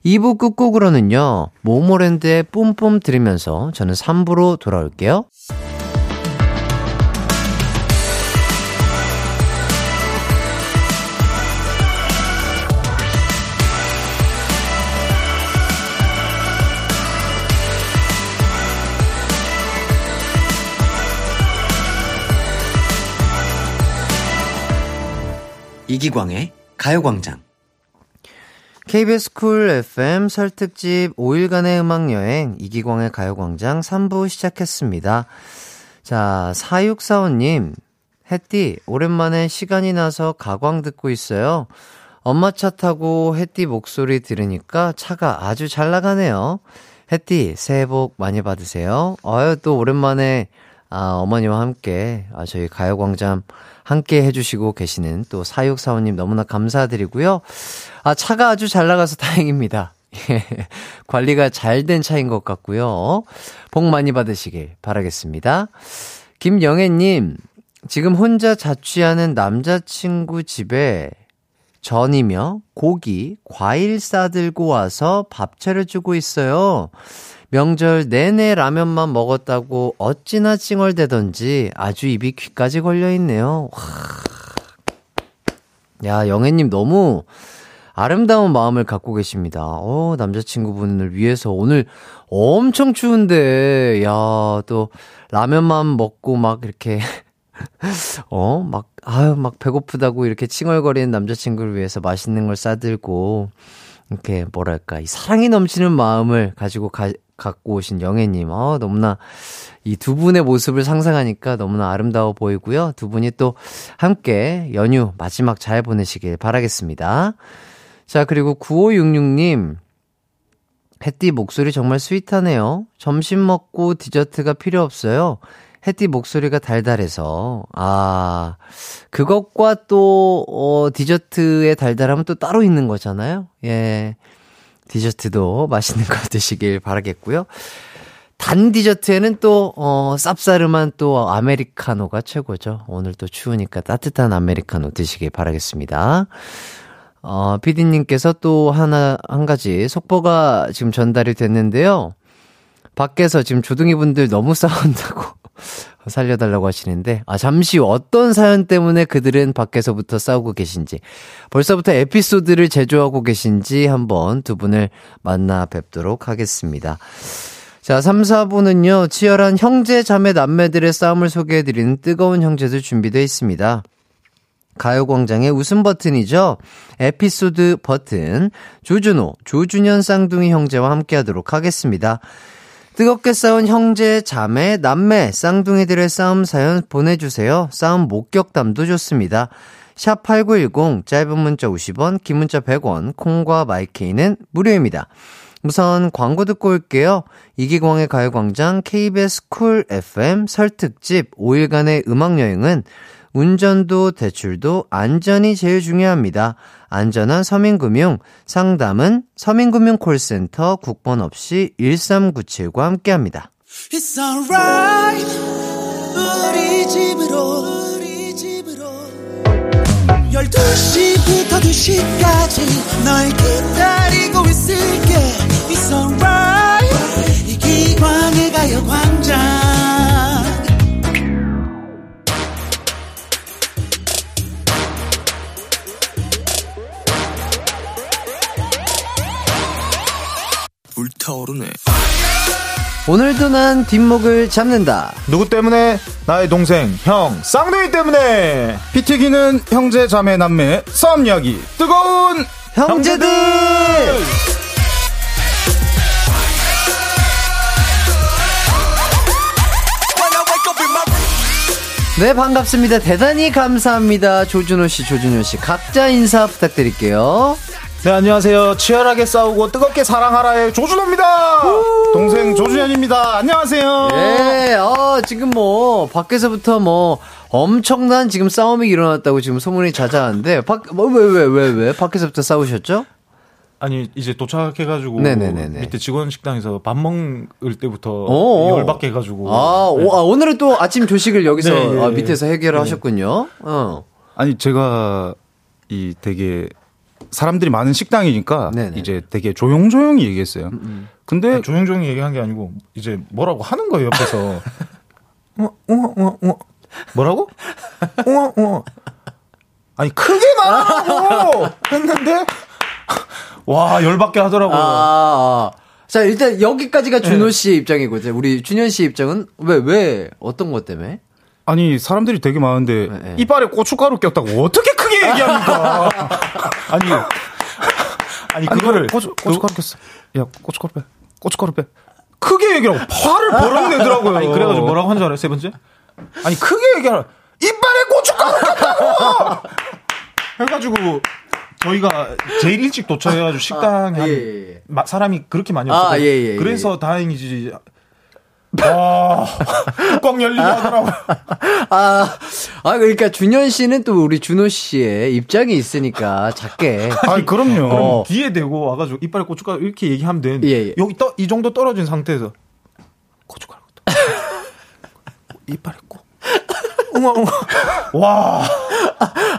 2부 끝곡으로는요, 모모랜드의 뿜뿜 들으면서 저는 3부로 돌아올게요. 이기광의 가요광장. KBS 쿨 FM 설 특집 5일간의 음악여행 이기광의 가요광장 3부 시작했습니다. 자, 4645님, 햇띠, 오랜만에 시간이 나서 가광 듣고 있어요. 엄마 차 타고 햇띠 목소리 들으니까 차가 아주 잘 나가네요. 햇띠, 새해 복 많이 받으세요. 아유, 또 오랜만에, 아, 어머니와 함께, 아, 저희 가요광장 함께 해주시고 계시는 또 사육사원님 너무나 감사드리고요. 아, 차가 아주 잘 나가서 다행입니다. 예, 관리가 잘 된 차인 것 같고요. 복 많이 받으시길 바라겠습니다. 김영애님, 지금 혼자 자취하는 남자친구 집에 전이며 고기, 과일 싸들고 와서 밥 차려주고 있어요. 명절 내내 라면만 먹었다고 어찌나 찡얼대던지 아주 입이 귀까지 걸려있네요. 와. 야, 영애님 너무 아름다운 마음을 갖고 계십니다. 어, 남자친구분을 위해서 오늘 엄청 추운데, 야, 또 라면만 먹고 막 이렇게, 어, 막, 아유, 막 배고프다고 이렇게 칭얼거리는 남자친구를 위해서 맛있는 걸 싸들고, 이렇게 뭐랄까, 이 사랑이 넘치는 마음을 가지고 가, 갖고 오신 영애님. 어, 너무나 이 두 분의 모습을 상상하니까 너무나 아름다워 보이고요. 두 분이 또 함께 연휴 마지막 잘 보내시길 바라겠습니다. 자, 그리고 9566님. 햇띠 목소리 정말 스윗하네요. 점심 먹고 디저트가 필요 없어요. 햇띠 목소리가 달달해서, 아, 그것과 또, 어, 디저트의 달달함은 또 따로 있는 거잖아요. 예. 디저트도 맛있는 거 드시길 바라겠고요. 단 디저트에는 또, 어, 쌉싸름한 또 아메리카노가 최고죠. 오늘 또 추우니까 따뜻한 아메리카노 드시길 바라겠습니다. 어, 피디님께서 또 하나, 한 가지 속보가 지금 전달이 됐는데요. 밖에서 지금 조둥이 분들 너무 싸운다고 살려달라고 하시는데, 아, 잠시 후 어떤 사연 때문에 그들은 밖에서부터 싸우고 계신지, 벌써부터 에피소드를 제조하고 계신지 한번 두 분을 만나 뵙도록 하겠습니다. 자, 3, 4부는요, 치열한 형제, 자매, 남매들의 싸움을 소개해드리는 뜨거운 형제들 준비되어 있습니다. 가요광장의 웃음 버튼이죠. 에피소드 버튼, 조준호, 조준현 쌍둥이 형제와 함께 하도록 하겠습니다. 뜨겁게 싸운 형제, 자매, 남매, 쌍둥이들의 싸움 사연 보내주세요. 싸움 목격담도 좋습니다. 샵 8910, 짧은 문자 50원, 긴 문자 100원, 콩과 마이케이는 무료입니다. 우선 광고 듣고 올게요. 이기광의 가요광장 KBS 쿨 FM 설특집 5일간의 음악여행은 운전도 대출도 안전이 제일 중요합니다. 안전한 서민금융 상담은 서민금융 콜센터 국번 없이 1397과 함께합니다. Alright 불타오르네 오늘도 난 뒷목을 잡는다. 누구 때문에? 나의 동생, 형, 쌍둥이 때문에! 피 튀기는 형제 자매 남매 싸움 이야기 뜨거운 형제들! 네, 반갑습니다. 대단히 감사합니다. 조준호 씨, 조준현 씨. 각자 인사 부탁드릴게요. 네, 안녕하세요. 치열하게 싸우고 뜨겁게 사랑하라의 조준호입니다! 동생 조준현입니다. 안녕하세요. 예, 어, 지금 뭐, 밖에서부터 뭐, 엄청난 지금 싸움이 일어났다고 지금 소문이 자자한데, 밖, 뭐, 왜, 왜, 왜, 왜? 밖에서부터 싸우셨죠? 아니, 이제 도착해가지고. 네네네네. 밑에 직원 식당에서 밥 먹을 때부터 오. 열받게 해가지고. 아, 오, 아, 오늘은 또 아침 조식을 여기서 네, 네, 아, 네. 밑에서 해결을 하셨군요. 어. 아니 제가 이 되게 사람들이 많은 식당이니까 네네. 음, 이제 되게 조용조용히 얘기했어요. 근데 아니, 조용조용히 얘기한 게 아니고, 이제 뭐라고 하는 거예요, 옆에서. 어, 어, 어, 어. 뭐라고? 어, 어. 아니, 크게 말하라고! 했는데, 와, 열받게 하더라고요. 아, 아. 자, 일단 여기까지가 준호 씨의 입장이거든요. 우리 준현 씨 입장은 왜, 왜, 어떤 것 때문에? 아니 사람들이 되게 많은데 네, 네. 이빨에 고춧가루 꼈다고 어떻게 크게 얘기합니까? 아니, 아니, 그거를. 고추, 고춧가루 꼈어. 야 고춧가루 빼. 고춧가루 빼. 크게 얘기하고 화를 버럭 내더라고요. 아니, 그래가지고 뭐라고 한 줄 알아요, 세 번째? 아니 크게 얘기하라. 이빨에 고춧가루 꼈다고. 해가지고 저희가 제일 일찍 도착해가지고 식당에 한 예, 예, 예. 마- 사람이 그렇게 많이 아. 예, 예, 예. 그래서 다행이지. 와, 뚜껑 열리게 하더라고. 아, 아, 그러니까 준현 씨는 또 우리 준호 씨의 입장이 있으니까 작게. 아니 그럼요. 어. 뒤에 대고 와가지고 이빨에 고춧가루 이렇게 얘기하면 되는데 예, 예. 여기 떠, 이 정도 떨어진 상태에서 고춧가루 떠. 이빨에 꼭. 웅아, 웅아. 와,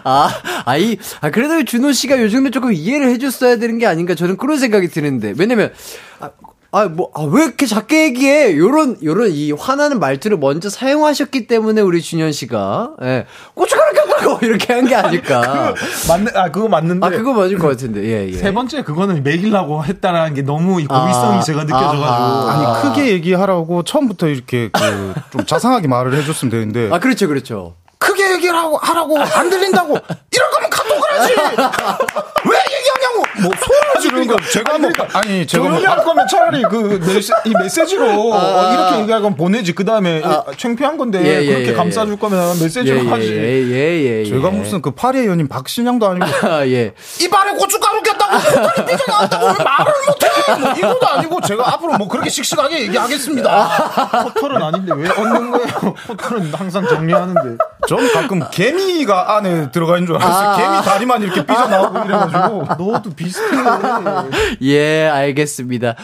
아, 아이, 아, 그래도 준호 씨가 요즘에 조금 이해를 해줬어야 되는 게 아닌가 저는 그런 생각이 드는데. 왜냐면, 아, 아, 뭐, 아, 왜 이렇게 작게 얘기해? 요런, 요런 이 화나는 말투를 먼저 사용하셨기 때문에 우리 준현 씨가, 예, 고춧가루 꼈다고 이렇게 한 게 아닐까. 맞는, 아, 그거 맞는데. 아, 그거 맞을 것 같은데, 예, 예. 세 번째 그거는 매기려고 했다라는 게 너무 이 고의성이 아, 제가 느껴져가지고. 아하. 아니 크게 얘기하라고 처음부터 이렇게 그 좀 자상하게 말을 해줬으면 되는데 아, 그렇죠, 그렇죠. 크게 얘기를 하고 하라고 안 들린다고 이럴 거면 카톡을 하지 왜 얘기하냐고 뭐 소리를 지르는 거 제가 뭐 아니 제가 뭐 조용히 할 거면 차라리 그 메시, 이 메시지로 어, 이렇게 얘기할 거면 보내지. 그 다음에 창피한 건데 예, 예, 그렇게 예, 감싸줄 거면 메시지로 예, 예, 하지. 예, 예, 예. 제가 무슨 그 파리의 연인 박신양도 아니고 아, 예. 이발에 고춧가루 꼈다고 코털이 삐져 나왔다고 왜 말을 못해 뭐 이것도 아니고 제가 앞으로 뭐 그렇게 씩씩하게 얘기하겠습니다 포털은 아닌데 왜 얻는 거예요? 포털은 항상 정리하는데. 전 가끔 개미가 안에 들어가 있는 줄 알았어요 아. 개미 다리만 이렇게 삐져나오고 이래가지고 너도 비슷해. 예, 알겠습니다.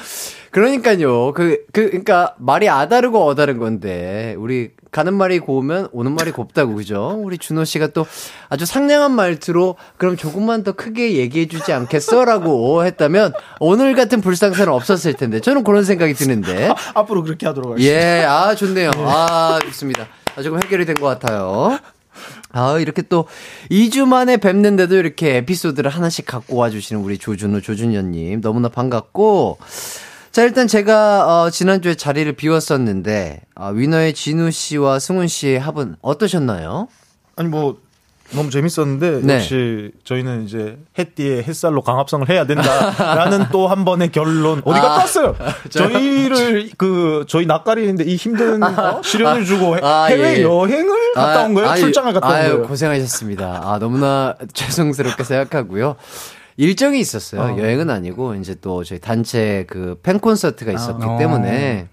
그러니까요. 그, 그, 그니까, 말이 아다르고 어다른 건데, 우리 가는 말이 고우면 오는 말이 곱다고, 그죠? 우리 준호 씨가 또 아주 상냥한 말투로, 그럼 조금만 더 크게 얘기해주지 않겠어? 라고 했다면, 오늘 같은 불상사는 없었을 텐데, 저는 그런 생각이 드는데. 앞으로 그렇게 하도록 하겠습니다. 예, 아, 좋네요. 아, 좋습니다. 아, 조금 해결이 된 것 같아요. 아, 이렇게 또 2주 만에 뵙는데도 이렇게 에피소드를 하나씩 갖고 와주시는 우리 조준호, 조준현님. 너무나 반갑고. 자, 일단 제가, 어, 지난주에 자리를 비웠었는데, 아, 위너의 진우 씨와 승훈 씨의 합은 어떠셨나요? 아니 뭐 너무 재밌었는데 네. 역시 저희는 이제 햇띠의 햇살로 강합성을 해야 된다라는 또 한 번의 결론 어디 갔다 아, 왔어요? 저희를 그 저희 낯가리는데 이 힘든 어? 시련을 주고 해- 아, 해외 예. 여행을 갔다 온 거예요? 아유, 출장을 갔다 온 거예요? 고생하셨습니다. 아, 너무나 죄송스럽게 생각하고요. 일정이 있었어요. 어. 여행은 아니고, 이제 또 저희 단체 그 팬 콘서트가 있었기 어. 때문에,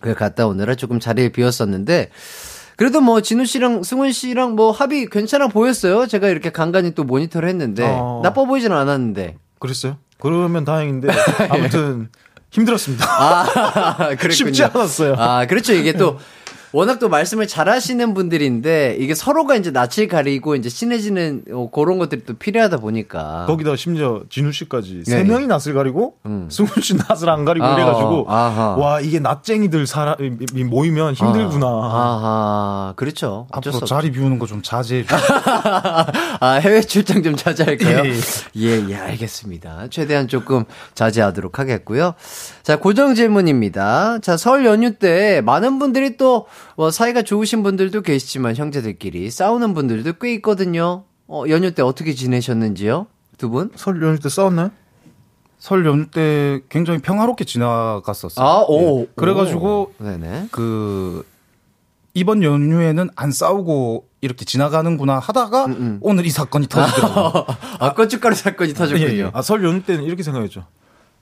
그 갔다 오느라 조금 자리를 비웠었는데, 그래도 뭐 진우 씨랑 승훈 씨랑 뭐 합이 괜찮아 보였어요. 제가 이렇게 간간히 또 모니터를 했는데 어. 나빠 보이지는 않았는데. 그랬어요? 그러면 다행인데 아무튼 힘들었습니다. 아, 그랬군요. 쉽지 않았어요. 아, 그렇죠. 이게 또 워낙 또 말씀을 잘 하시는 분들인데 이게 서로가 이제 낯을 가리고 이제 친해지는 어, 그런 것들이 또 필요하다 보니까. 거기다 심지어 진우 씨까지 네, 세 네. 명이 낯을 가리고 음. 승훈 씨 낯을 안 가리고 아하, 이래가지고 아하. 와 이게 낯쟁이들 사람이 모이면 힘들구나. 아하, 그렇죠. 앞으로. 자리 비우는 거 좀 자제해 주세요. 아, 해외 출장 좀 자제할까요? 예, 예, 예, 알겠습니다. 최대한 조금 자제하도록 하겠고요. 자, 고정 질문입니다. 자, 설 연휴 때 많은 분들이 또, 뭐, 사이가 좋으신 분들도 계시지만 형제들끼리 싸우는 분들도 꽤 있거든요. 어, 연휴 때 어떻게 지내셨는지요? 두 분? 설 연휴 때 싸웠나요? 설 연휴 때 굉장히 평화롭게 지나갔었어요. 아, 오. 예. 그래가지고 오. 네네. 그 이번 연휴에는 안 싸우고 이렇게 지나가는구나 하다가 음, 오늘 이 사건이 터지더라고요. 아, 고춧가루 사건이 터졌군요. 예, 예. 아, 설 연휴 때는 이렇게 생각했죠.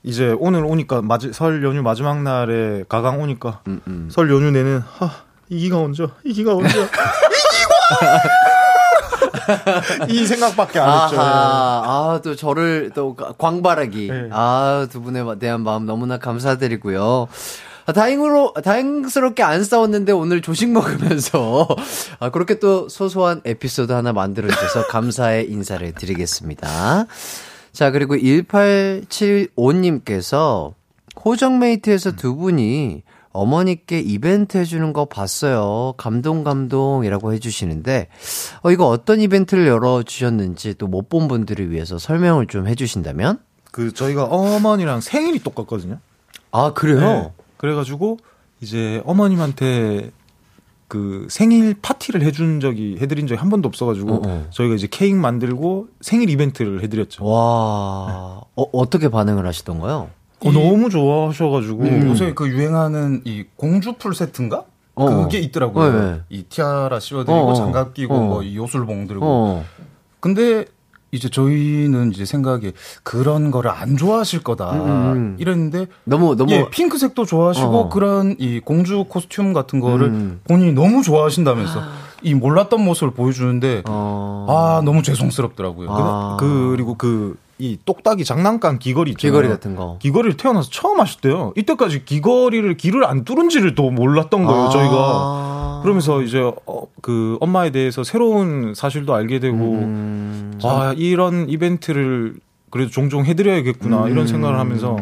이제 오늘 오니까 마지, 설 연휴 마지막 날에 가강 오니까 음, 설 연휴 내는 하 이기가 언제 이기가 언제 이기광 이 생각밖에 안 했죠. 아하, 아, 또 저를 또 광바라기. 네. 아, 두 분에 대한 마음 너무나 감사드리고요. 아, 다행으로, 다행스럽게 안 싸웠는데 오늘 조식 먹으면서, 아, 그렇게 또 소소한 에피소드 하나 만들어 주셔서 감사의 인사를 드리겠습니다. 자, 그리고 1875님께서 호정메이트에서 두 분이 어머니께 이벤트 해주는 거 봤어요. 감동, 감동이라고 해주시는데, 어, 이거 어떤 이벤트를 열어주셨는지 또 못 본 분들을 위해서 설명을 좀 해주신다면? 그 저희가 어머니랑 생일이 똑같거든요. 아, 그래요? 네. 그래가지고 이제 어머님한테 그 생일 파티를 해준 적이 해드린 적이 한 번도 없어가지고 어, 어. 저희가 이제 케이크 만들고 생일 이벤트를 해드렸죠. 와, 어, 어떻게 반응을 하시던가요? 어, 너무 좋아하셔가지고 음. 요새 그 유행하는 이 공주 풀 세트인가? 어. 그게 있더라고요. 네, 네. 이 티아라 씌워드리고 어, 어. 장갑 끼고 어. 뭐이 요술봉 들고. 어, 근데 이제 저희는 이제 생각에 그런 거를 안 좋아하실 거다 음, 음. 이랬는데 너무, 너무, 예, 핑크색도 좋아하시고 어. 그런 이 공주 코스튬 같은 거를 음. 본인이 너무 좋아하신다면서 이 몰랐던 모습을 보여주는데 어, 아 너무 죄송스럽더라고요. 아. 그리고 그 이 똑딱이 장난감 귀걸이 있잖아요. 귀걸이 같은 거. 귀걸이를 태어나서 처음 하셨대요. 이때까지 귀걸이를 귀를 안 뚫은지를 또 몰랐던 거예요, 아. 저희가. 그러면서 이제 어, 그 엄마에 대해서 새로운 사실도 알게 되고 음, 아 이런 이벤트를 그래도 종종 해 드려야겠구나 이런 생각을 하면서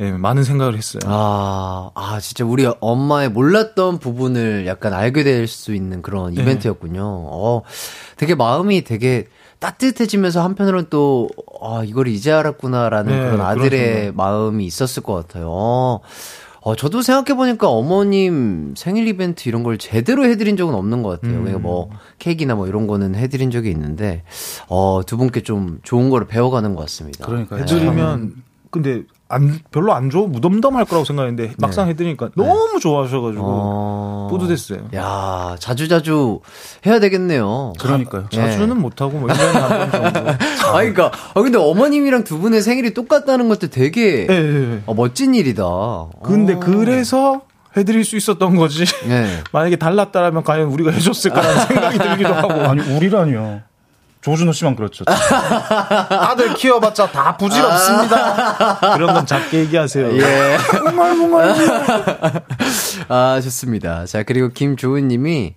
예, 많은 생각을 했어요. 아, 아, 진짜 우리 엄마의 몰랐던 부분을 약간 알게 될 수 있는 그런 네. 이벤트였군요. 어, 되게 마음이 되게 따뜻해지면서 한편으로는 또, 아, 이걸 이제 알았구나라는 네, 그런 아들의 생각. 마음이 있었을 것 같아요. 어, 어, 저도 생각해보니까 어머님 생일 이벤트 이런 걸 제대로 해드린 적은 없는 것 같아요. 그러니까 뭐, 케이크나 뭐 이런 거는 해드린 적이 있는데, 어, 두 분께 좀 좋은 거를 배워가는 것 같습니다. 그러니까 해드리면 근데 안 별로 안 좋아 무덤덤할 거라고 생각했는데 막상 해드리니까 너무 좋아하셔가지고 어. 뿌듯했어요. 야, 자주 자주 해야 되겠네요. 그러니까요. 예. 자주는 못하고 뭐 1년에 한번 정도. 아, 그니까, 아, 근데 어머님이랑 두 분의 생일이 똑같다는 것도 되게. 어, 멋진 일이다. 근데 어. 그래서 해드릴 수 있었던 거지. 네. 만약에 달랐다라면 과연 우리가 해줬을까라는 생각이 들기도 하고. 아니 우리라니요. 조준호 씨만 그렇죠. 아들 키워봤자 다 부질없습니다. 그런 건 작게 얘기하세요. 예. 아, 좋습니다. 자, 그리고 김조은 님이,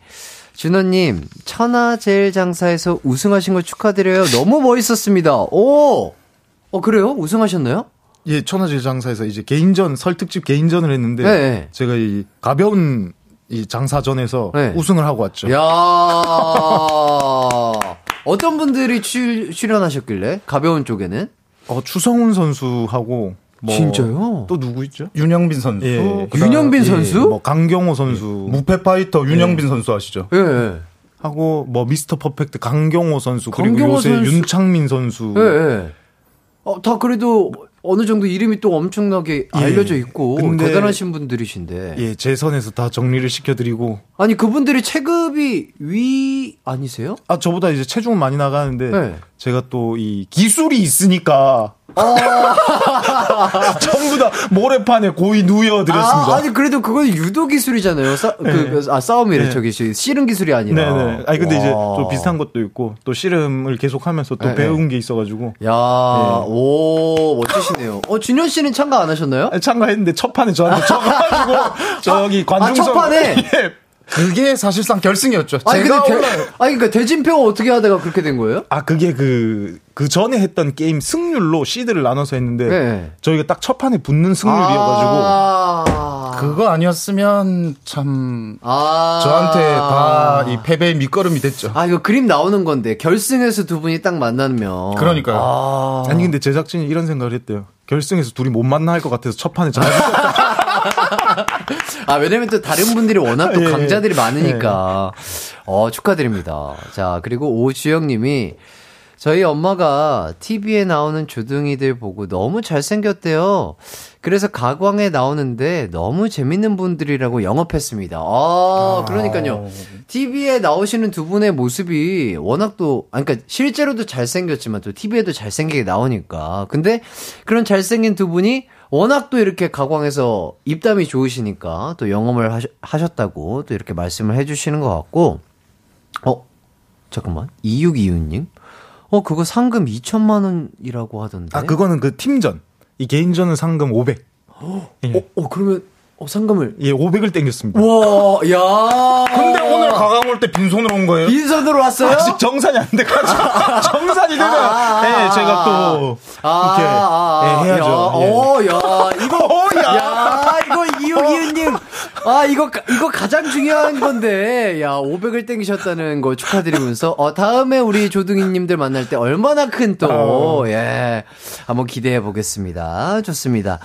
준호님, 천하제일 장사에서 우승하신 거 축하드려요. 너무 멋있었습니다. 오! 어, 그래요? 우승하셨나요? 예, 천하제일 장사에서 이제 개인전 설 특집 개인전을 했는데 네, 네. 제가 이 가벼운 이 장사전에서 네. 우승을 하고 왔죠. 야 어떤 분들이 출, 출연하셨길래? 가벼운 쪽에는? 어, 추성훈 선수하고 뭐 진짜요? 또 누구 있죠? 윤영빈 선수. 예. 그다음- 윤영빈 예, 선수? 뭐 강경호 선수 무패 파이터 윤영빈 선수 아시죠? 예, 예. 하고 뭐 Mr. Perfect 강경호 선수 그리고 강경호 요새 선수. 윤창민 선수 예, 예. 어, 다 그래도 어느 정도 이름이 또 엄청나게 알려져 있고 대단하신 분들이신데. 예, 제 선에서 다 정리를 시켜드리고 아니, 그분들이 체급이 위 아니세요? 아 저보다 이제 체중은 많이 나가는데 네. 제가 또 이 기술이 있으니까 전부 다 모래판에 고이 누여드렸습니다. 아, 아니 그래도 그건 유도 기술이잖아요. 싸, 그, 그, 아 싸움이래 네. 저기 씨름 기술이 아니라. 네네. 아니 근데 이제 와. 또 비슷한 것도 있고 또 씨름을 계속 하면서 또 네, 배운 게 있어가지고 야, 오 멋지시네요. 어 준현 씨는 참가 안 하셨나요? 아니, 참가했는데 첫 판에 저한테 져가지고 저기 관중석 첫 판에? 예. 그게 사실상 결승이었죠. 아니 제가 근데 올라 대, 아니 그러니까 대진표가 어떻게 하다가 그렇게 된 거예요? 아 그게 그, 그 전에 했던 게임 승률로 시드를 나눠서 했는데 네. 저희가 딱 첫 판에 붙는 승률이어가지고 아, 그거 아니었으면 참 아. 저한테 다 이 패배의 밑거름이 됐죠. 아 이거 그림 나오는 건데 결승에서 두 분이 딱 만나면 그러니까요. 아, 아니 근데 제작진이 이런 생각을 했대요. 결승에서 둘이 못 만나 할것 같아서 첫 판에 잘 아, 왜냐면 또 다른 분들이 워낙 또 예, 예. 강자들이 많으니까. 어, 축하드립니다. 자, 그리고 오주영 님이 저희 엄마가 TV에 나오는 조둥이들 보고 너무 잘생겼대요. 그래서 가광에 나오는데 너무 재밌는 분들이라고 영업했습니다. 아, 그러니까요. TV에 나오시는 두 분의 모습이 워낙 또, 아, 그러니까 실제로도 잘생겼지만 또 TV에도 잘생기게 나오니까. 근데 그런 잘생긴 두 분이 워낙 또 이렇게 가광에서 입담이 좋으시니까 또 영업을 하셨, 하셨 다고 또 이렇게 말씀을 해주시는 것 같고, 어, 잠깐만. 2625님? 어, 그거 상금 2천만 원이라고 하던데. 아 그거는 그 팀전 이 개인전은 상금 500. 예. 어, 어, 그러면, 어, 상금을. 예, 500을 땡겼습니다. 와, 야. 근데 오늘 가강 올 때 빈손으로 온 거예요? 빈손으로 왔어요? 아직 정산이 안 돼가지고 정산이 되면 아, 아, 예, 제가 또 이렇게 예, 해야죠. 야, 예. 어, 야, 이거, 어, 야. 야, 이거 이호기은님, 아, 이거 가- 이거 가장 중요한 건데, 야, 500을 땡기셨다는 거 축하드리면서, 어, 다음에 우리 조둥이님들 만날 때 얼마나 큰 또, 예, 한번 기대해 보겠습니다. 좋습니다.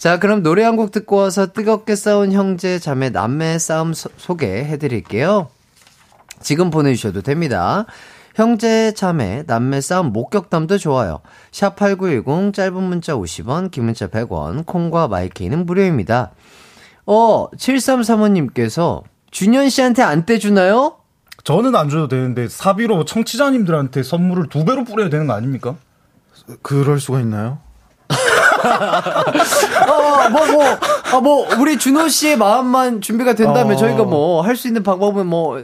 자, 그럼 노래 한 곡 듣고 와서 뜨겁게 싸운 형제, 자매, 남매 싸움 소, 소개해 드릴게요. 지금 보내주셔도 됩니다. 형제, 자매, 남매 싸움 목격담도 좋아요. 샵8910 짧은 문자 50원, 긴 문자 100원, 콩과 마이케이는 무료입니다. 어, 7335님께서 준현 씨한테 안 떼주나요? 저는 안 줘도 되는데 사비로 청취자님들한테 선물을 두 배로 뿌려야 되는 거 아닙니까? 그럴 수가 있나요? 어, 뭐, 뭐, 아, 뭐, 우리 준호 씨의 마음만 준비가 된다면 어. 저희가 뭐, 할 수 있는 방법은 뭐,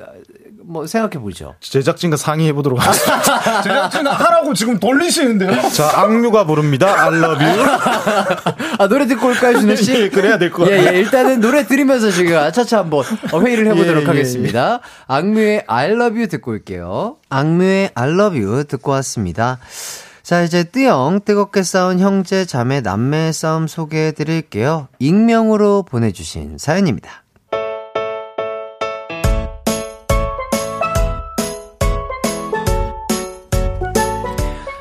뭐, 생각해 보죠. 제작진과 상의해 보도록 하겠습니다. 제작진 하라고 지금 돌리시는데요? 자, 악뮤가 부릅니다. I love you. 아, 노래 듣고 올까요, 준호 씨? 예, 그래야 될것 예, 같아요. 예, 일단은 노래 들으면서 지금 아차차 한번 어, 회의를 해 보도록 예, 예, 하겠습니다. 악뮤의 I love you 듣고 올게요. 악뮤의 I love you 듣고 왔습니다. 자, 이제 뜨영, 뜨겁게 싸운 형제, 자매, 남매 싸움 소개해 드릴게요. 익명으로 보내주신 사연입니다.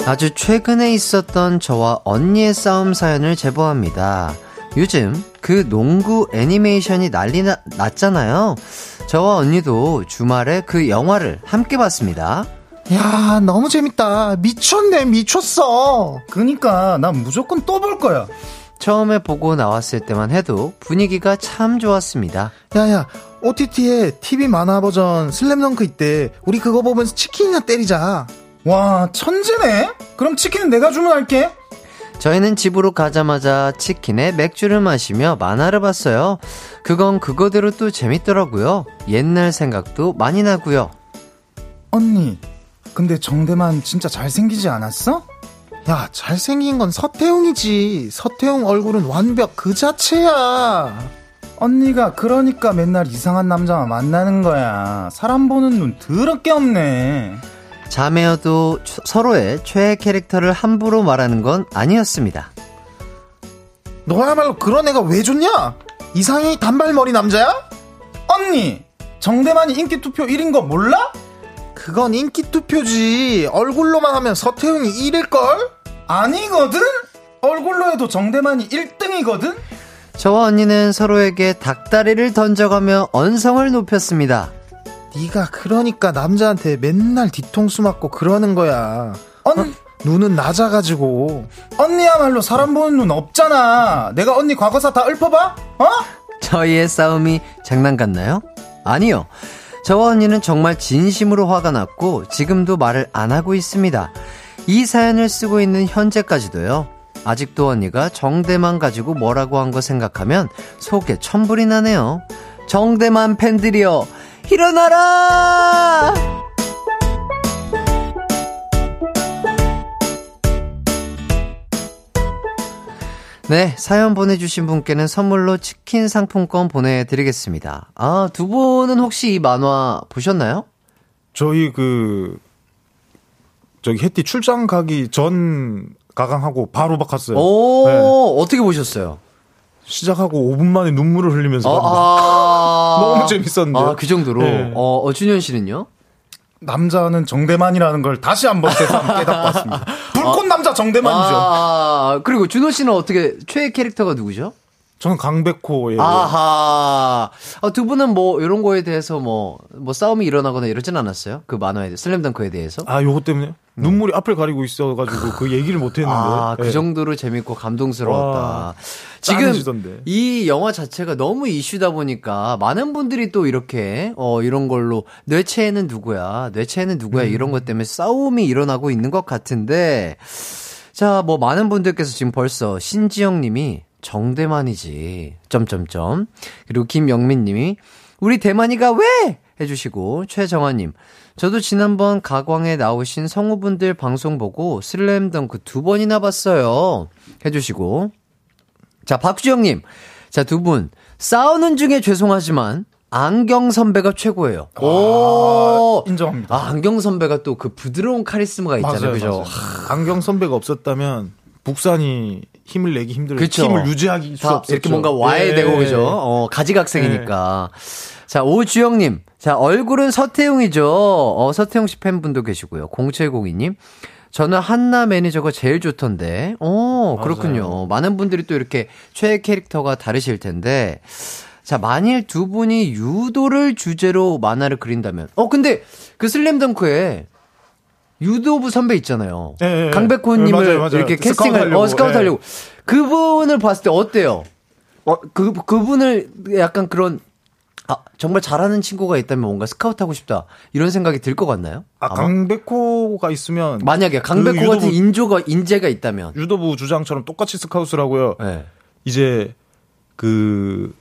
아주 최근에 있었던 저와 언니의 싸움 사연을 제보합니다. 요즘 그 농구 애니메이션이 난리 나, 났잖아요. 저와 언니도 주말에 그 영화를 함께 봤습니다. 야, 너무 재밌다. 미쳤네, 미쳤어. 그니까, 난 무조건 또 볼 거야. 처음에 보고 나왔을 때만 해도 분위기가 참 좋았습니다. 야, 야, OTT에 TV 만화 버전 슬램덩크 있대. 우리 그거 보면서 치킨이나 때리자. 와, 천재네? 그럼 치킨은 내가 주문할게. 저희는 집으로 가자마자 치킨에 맥주를 마시며 만화를 봤어요. 그건 그거대로 또 재밌더라고요. 옛날 생각도 많이 나고요. 언니, 근데 정대만 진짜 잘생기지 않았어? 야, 잘생긴 건 서태웅이지. 서태웅 얼굴은 완벽 그 자체야. 언니가 그러니까 맨날 이상한 남자만 만나는 거야. 사람 보는 눈 더럽게 없네. 자매여도 초- 서로의 최애 캐릭터를 함부로 말하는 건 아니었습니다. 너야말로 그런 애가 왜 좋냐? 이상이 단발머리 남자야? 언니, 정대만이 인기 투표 1인 거 몰라? 그건 인기 투표지. 얼굴로만 하면 서태웅이 1일걸? 아니거든? 얼굴로 해도 정대만이 1등이거든? 저와 언니는 서로에게 닭다리를 던져가며 언성을 높였습니다. 네가 그러니까 남자한테 맨날 뒤통수 맞고 그러는 거야. 언 눈은 낮아가지고. 언니야말로 사람 보는 눈 없잖아. 내가 언니 과거사 다 읊어봐? 어? 저희의 싸움이 장난 같나요? 아니요. 저와 언니는 정말 진심으로 화가 났고 지금도 말을 안 하고 있습니다. 이 사연을 쓰고 있는 현재까지도요. 아직도 언니가 정대만 가지고 뭐라고 한 거 생각하면 속에 천불이 나네요. 정대만 팬들이여, 일어나라! 네, 사연 보내주신 분께는 선물로 치킨 상품권 보내드리겠습니다. 아, 두 분은 혹시 이 만화 보셨나요? 저희 그 저기 혜띠 출장 가기 전 가강하고 바로 바꿨어요. 오, 네. 어떻게 보셨어요? 시작하고 5분 만에 눈물을 흘리면서 아, 아. 너무 재밌었는데. 아, 그 정도로? 네. 어, 어, 준현 씨는요? 남자는 정대만이라는 걸 다시 한번 새삼 깨닫고 왔습니다. 불꽃 남자 정대만이죠. 아, 그리고 준호 씨는 어떻게, 최애 캐릭터가 누구죠? 저는 강백호의 아하. 아, 두 분은 뭐, 이런 거에 대해서 뭐, 뭐, 싸움이 일어나거나 이러진 않았어요? 그 만화에 대해, 슬램덩크에 대해서? 아 요거 때문에 눈물이 앞을 가리고 있어 가지고 그 얘기를 못 했는데. 아, 그 예. 정도로 재밌고 감동스러웠다. 와, 지금 짠해지던데. 이 영화 자체가 너무 이슈다 보니까 많은 분들이 또 이렇게 어 이런 걸로 뇌체에는 누구야? 뇌체에는 누구야? 음. 이런 것 때문에 싸움이 일어나고 있는 것 같은데 자, 뭐 많은 분들께서 지금 벌써 신지영 님이 정대만이지. 점점점. 그리고 김영민 님이 우리 대만이가 왜? 해주시고 최정환 님. 저도 지난번 가광에 나오신 성우분들 방송 보고 슬램덩크 두 번이나 봤어요. 해주시고 자, 박주영님. 자, 두 분. 싸우는 중에 죄송하지만, 안경 선배가 최고예요. 오! 인정합니다. 아, 안경 선배가 또 그 부드러운 카리스마가 있잖아요. 맞아요, 그죠? 맞아요. 안경 선배가 없었다면 북산이 힘을 내기 힘들어요. 그쵸. 힘을 유지하기 수다 없었죠. 이렇게 뭔가 와해되고, 예. 그죠? 어, 가지각색이니까. 자, 오주영 님. 자, 얼굴은 서태웅이죠. 어, 서태웅 씨 팬분도 계시고요. 0702 님. 저는 한나 매니저가 제일 좋던데. 어, 그렇군요. 많은 분들이 또 이렇게 최애 캐릭터가 다르실 텐데. 자, 만일 두 분이 유도를 주제로 만화를 그린다면. 어, 근데 그 슬램덩크에 유도부 선배 있잖아요. 예, 예. 강백호님을 네, 맞아요, 맞아요. 이렇게 캐스팅을, 하려고, 어, 스카우트 예. 하려고. 그분을 봤을 때 어때요? 어, 그, 그분을 약간 그런, 아, 정말 잘하는 친구가 있다면 뭔가 스카우트 하고 싶다. 이런 생각이 들 것 같나요? 아, 아마? 강백호가 있으면 만약에 강백호 그 같은 인조가, 인재가 있다면. 유도부 주장처럼 똑같이 스카우트라고요. 네. 이제 그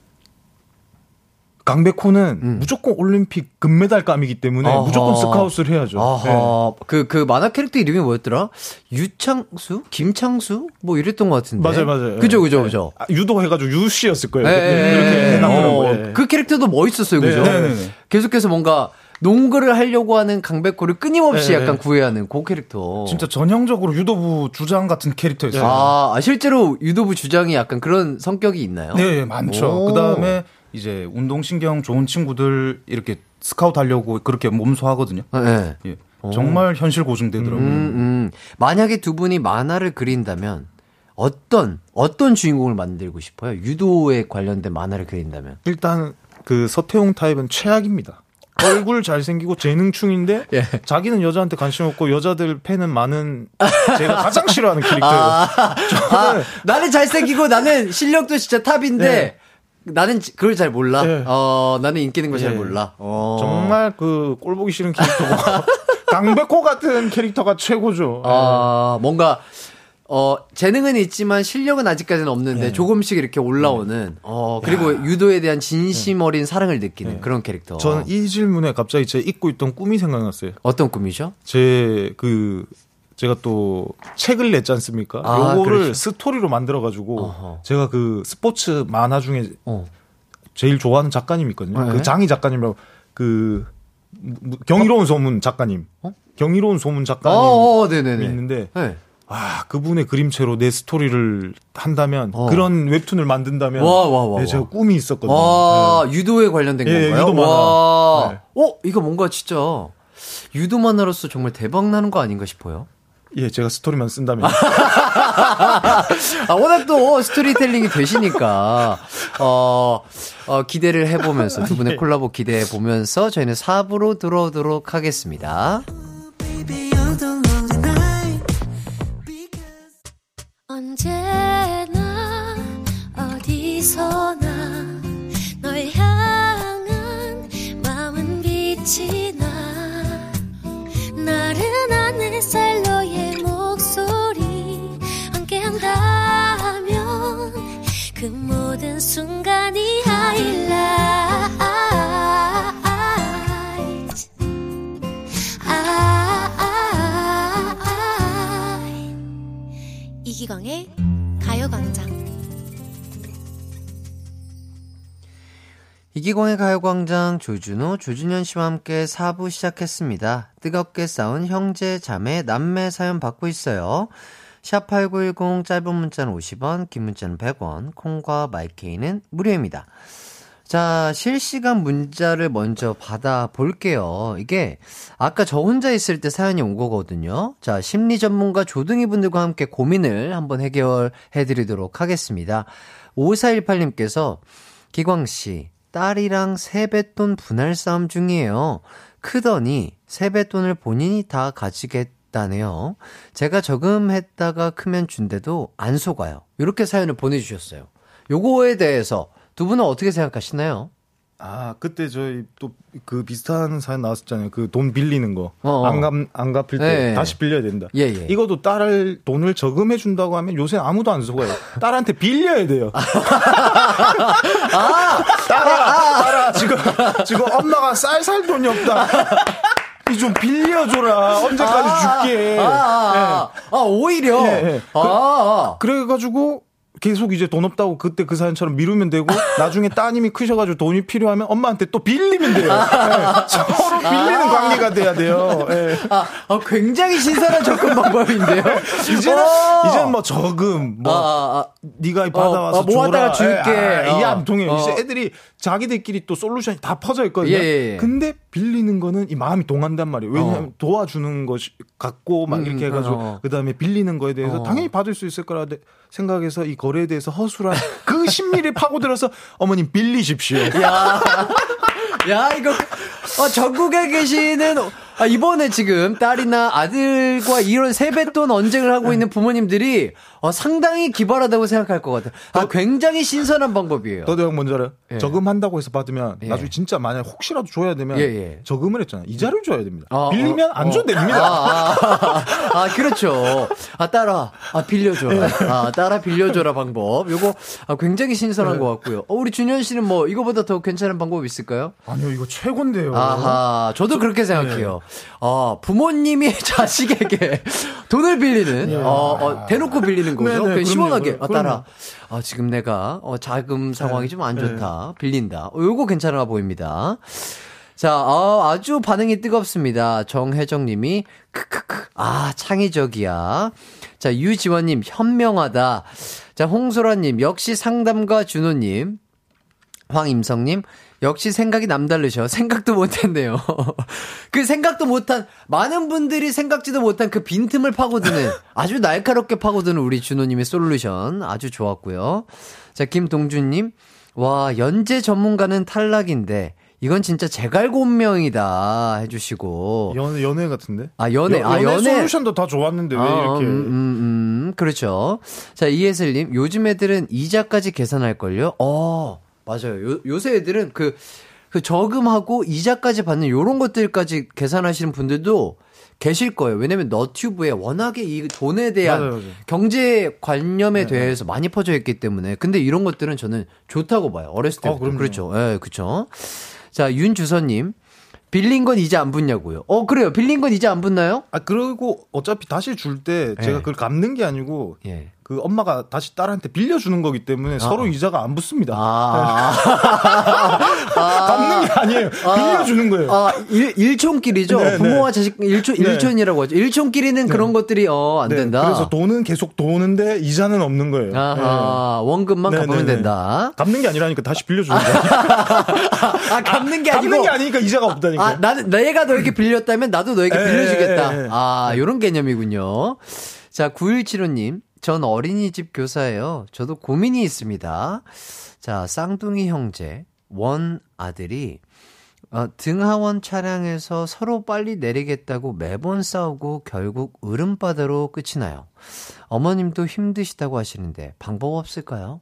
강백호는 무조건 올림픽 금메달감이기 때문에 음. 아하. 무조건 스카우트를 해야죠. 아하. 네. 그, 그 만화 캐릭터 이름이 뭐였더라? 유창수? 김창수? 뭐 이랬던 것 같은데. 맞아요, 맞아요. 그죠, 예. 그죠, 예. 그죠. 아, 유도 해가지고 유씨였을 거예요. 예, 그렇게 예. 해놨더라고요. 어, 예. 그 캐릭터도 멋있었어요, 그죠? 네, 네, 네. 계속해서 뭔가 농구를 하려고 하는 강백호를 끊임없이 네, 약간 네. 구애하는 그 캐릭터. 진짜 전형적으로 유도부 주장 같은 캐릭터였어요. 아, 아, 실제로 유도부 주장이 약간 그런 성격이 있나요? 네, 많죠. 오. 그 다음에 이제 운동신경 좋은 친구들 이렇게 스카우트 하려고 그렇게 몸소하거든요. 네. 예. 정말 현실 고증되더라고요. 음, 음. 만약에 두 분이 만화를 그린다면 어떤 어떤 주인공을 만들고 싶어요? 유도에 관련된 만화를 그린다면. 일단 그 서태웅 타입은 최악입니다. 얼굴 잘생기고 재능충인데 예. 자기는 여자한테 관심 없고 여자들 팬은 많은 제가 가장 싫어하는 캐릭터예요. 아, 나는 잘생기고 나는 실력도 진짜 탑인데 네. 나는 지- 그걸 잘 몰라. 네. 어, 나는 인기 있는 거잘 네. 몰라. 어. 정말 그 꼴보기 싫은 캐릭터고 강백호 같은 캐릭터가 최고죠. 아, 뭔가 어, 재능은 있지만 실력은 아직까지는 없는데 조금씩 이렇게 올라오는 어, 그리고 유도에 대한 진심 어린 사랑을 느끼는 그런 캐릭터. 저는 이 질문에 갑자기 제 잊고 있던 꿈이 생각났어요. 어떤 꿈이죠? 제 그 제가 또 책을 냈지 않습니까? 아, 요거를 그렇죠. 스토리로 만들어 가지고 어허. 제가 그 스포츠 만화 중에 어. 제일 좋아하는 작가님 있거든요. 네. 그 장희 작가님이라고 그 무- 경이로운 소문 작가님. 경이로운 소문 작가님 어, 어, 네네네. 있는데 네. 아 그분의 그림체로 내 스토리를 한다면 어. 그런 웹툰을 만든다면 와, 와, 와, 네, 와. 제가 꿈이 있었거든요. 와, 네. 유도에 관련된 예, 건가요? 유도 만화. 와. 네. 어, 이거 뭔가 진짜 유도 만화로서 정말 대박 나는 거 아닌가 싶어요. 예, 제가 스토리만 쓴다면 아, 워낙 또 스토리텔링이 되시니까, 어, 어, 기대를 해보면서, 두 분의 콜라보 기대해보면서 저희는 4부로 들어오도록 하겠습니다. 언제나 어디서나 널 향한 마음은 빛이 나 나른한 햇살 그 모든 순간이 하이라이트 아, 이기광의 가요광장 이기광의 가요광장 조준호, 조준현 씨와 함께 4부 시작했습니다. 뜨겁게 싸운 형제, 자매, 남매 사연 받고 있어요. 샵8910 짧은 문자는 50원, 긴 문자는 100원, 콩과 마이케이는 무료입니다. 자, 실시간 문자를 먼저 받아볼게요. 이게 아까 저 혼자 있을 때 사연이 온 거거든요. 자, 심리 전문가 조등이 분들과 함께 고민을 한번 해결해 드리도록 하겠습니다. 5418님께서 기광씨, 딸이랑 세뱃돈 분할 싸움 중이에요. 크더니 세뱃돈을 본인이 다 가지 겠다네요. 제가 저금했다가 크면 준대도 안 속아요. 이렇게 사연을 보내주셨어요. 요거에 대해서 두 분은 어떻게 생각하시나요? 아, 그때 저희 또 그 비슷한 사연 나왔었잖아요. 그 돈 빌리는 거. 어. 안, 갚, 안 갚을 때 네. 다시 빌려야 된다. 예, 예. 이것도 딸을 돈을 저금해 준다고 하면 요새 아무도 안 속아요. 딸한테 빌려야 돼요. 딸아, 딸아, 지금, 지금 엄마가 쌀쌀 돈이 없다. 이좀 빌려줘라. 언제까지 줄게. 아, 아, 아, 아, 오히려. 예, 예. 아, 아. 그래가지고 계속 이제 돈 없다고 그때 그 사연처럼 미루면 되고 나중에 따님이 크셔가지고 돈이 필요하면 엄마한테 또 빌리면 돼요. 예. 서로 빌리는 관계가 돼야 돼요. 예. 아, 아, 굉장히 신선한 접근 방법인데요. 이제는 어. 이제는 뭐 저금 뭐 아, 아, 아. 네가 받아와서 어, 모았다가 줘라. 줄게. 예, 아, 이게 어. 안 통해요. 어. 이제 애들이 자기들끼리 또 솔루션이 다 퍼져 있거든요. 예, 예, 예. 근데 빌리는 거는 이 마음이 동한단 말이에요. 왜냐하면 어. 도와주는 것이 같고 막 음, 이렇게 해가지고 어. 그 다음에 빌리는 거에 대해서 어. 당연히 받을 수 있을 거라 생각해서 이 거 래에 대해서 허술한 그 심리를 파고들어서 어머님 빌리십시오. 야, 야, 이거, 어, 전국에 계시는, 아, 이번에 지금 딸이나 아들과 이런 세뱃돈 언쟁을 하고 있는 부모님들이, 어, 상당히 기발하다고 생각할 것 같아요. 아, 굉장히 신선한 방법이에요. 너도 형 뭔지 알아요? 예. 저금한다고 해서 받으면 예. 나중에 진짜 만약 혹시라도 줘야 되면 예, 예. 저금을 했잖아요. 이자를 줘야 됩니다. 어, 빌리면 어, 안 어. 줘도 됩니다. 아, 아, 아, 그렇죠. 아, 따라, 아, 빌려줘라. 아, 따라 빌려줘라 방법. 요거, 아, 굉장히 신선한 것 같고요. 어, 우리 준현 씨는 뭐, 이거보다 더 괜찮은 방법 있을까요? 아니요, 이거 최고인데요. 아하, 저도 그렇게 생각해요. 어, 부모님이 자식에게 돈을 빌리는, 어, 어, 대놓고 빌리는 거죠. 네네, 그냥. 시원하게, 아. 따라. 아, 지금 내가, 어, 자금 상황이 좀 안 좋다. 빌린다. 어, 요거 괜찮아 보입니다. 자, 어, 아주 반응이 뜨겁습니다. 정혜정 님이, 크크크, 아, 창의적이야. 자, 유지원 님, 현명하다. 자, 홍소라 님, 역시 상담가 준호 님. 황임성 님, 역시 생각이 남다르셔. 생각도 못했네요. 그 생각도 못한, 많은 분들이 생각지도 못한 그 빈틈을 파고드는, 아주 날카롭게 파고드는 우리 준호님의 솔루션. 아주 좋았고요. 자, 김동준님, 와, 연재 전문가는 탈락인데, 이건 진짜 제갈공명이다. 해주시고. 연, 연애 같은데? 아, 연애. 연- 아, 연애 연애. 솔루션도 다 좋았는데 왜 아, 이렇게. 음, 음, 음, 그렇죠. 자, 이예슬님, 요즘 애들은 이자까지 계산할 걸요? 어, 맞아요. 요, 요새 애들은 그, 그 저금하고 이자까지 받는 요런 것들까지 계산하시는 분들도 계실 거예요. 왜냐면 너튜브에 워낙에 이 돈에 대한 맞아요, 맞아요. 경제 관념에 대해서 많이 퍼져 있기 때문에. 근데 이런 것들은 저는 좋다고 봐요. 어렸을 때부터. 그럼요. 그렇죠. 예, 그렇죠. 자, 윤주선님. 빌린 건 이자 안 붙냐고요. 어, 그래요. 빌린 건 이자 안 붙나요? 아, 그리고 어차피 다시 줄때 예. 제가 그걸 갚는 게 아니고 예. 그 엄마가 다시 딸한테 빌려주는 거기 때문에 서로 이자가 안 붙습니다. 아. 갚는 게 아니에요. 빌려주는 거예요. 아, 일, 일촌끼리죠? 네, 부모와 네. 자식, 일촌, 네. 일촌이라고 하죠. 일촌끼리는 그런 것들이, 어, 안 네, 된다. 그래서 돈은 계속 도는데 이자는 없는 거예요. 아하, 원금만 네, 갚으면 네, 네. 네. 된다. 갚는 게 아니라니까 다시 빌려주는 거예요. 아, 갚는 게 아니고. 갚는 게 아니니까 이자가 없다니까. 아, 나는, 내가 너에게 빌렸다면 나도 너에게 예, 빌려주겠다. 아, 요런 개념이군요. 자, 9175님. 전 어린이집 교사예요. 저도 고민이 있습니다. 자, 쌍둥이 형제, 원 아들이, 어, 등하원 차량에서 서로 빨리 내리겠다고 매번 싸우고 결국 으름바다로 끝이 나요. 어머님도 힘드시다고 하시는데 방법 없을까요?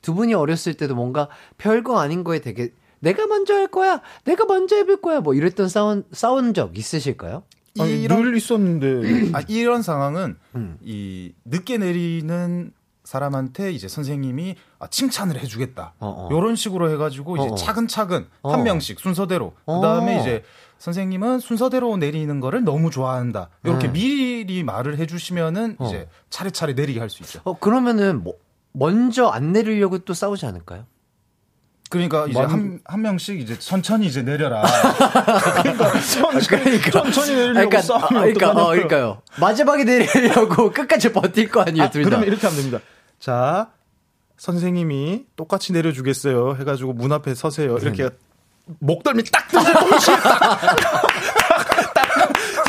두 분이 어렸을 때도 뭔가 별거 아닌 거에 되게 내가 먼저 할 거야, 내가 먼저 해볼 거야, 뭐 이랬던 싸운 싸운 적 있으실까요? 아니, 이런- 늘 있었는데. 아, 이런 상황은 음. 이 늦게 내리는 사람한테 이제 선생님이 아, 칭찬을 해주겠다. 어, 어. 요런 식으로 해가지고 이제 어, 어. 차근차근 어. 한 명씩 순서대로. 어. 그 다음에 이제 선생님은 순서대로 내리는 거를 너무 좋아한다. 이렇게 네. 미리 말을 해주시면은 어. 이제 차례차례 내리게 할 수 있죠. 어, 그러면은 뭐, 먼저 안 내리려고 또 싸우지 않을까요? 그러니까 이제 만- 한, 한 명씩 이제 천천히 이제 내려라. 그러니까 천천히, 천천히 내리려고 그러니까, 싸우면 아, 그러니까, 어. 그러니까요. 마지막에 내리려고 끝까지 버틸 거 아니에요, 아, 둘 다. 그러면 이렇게 하면 됩니다. 자, 선생님이 똑같이 내려주겠어요. 해가지고 문 앞에 서세요. 이렇게 목덜미 딱 던질 동시에 딱.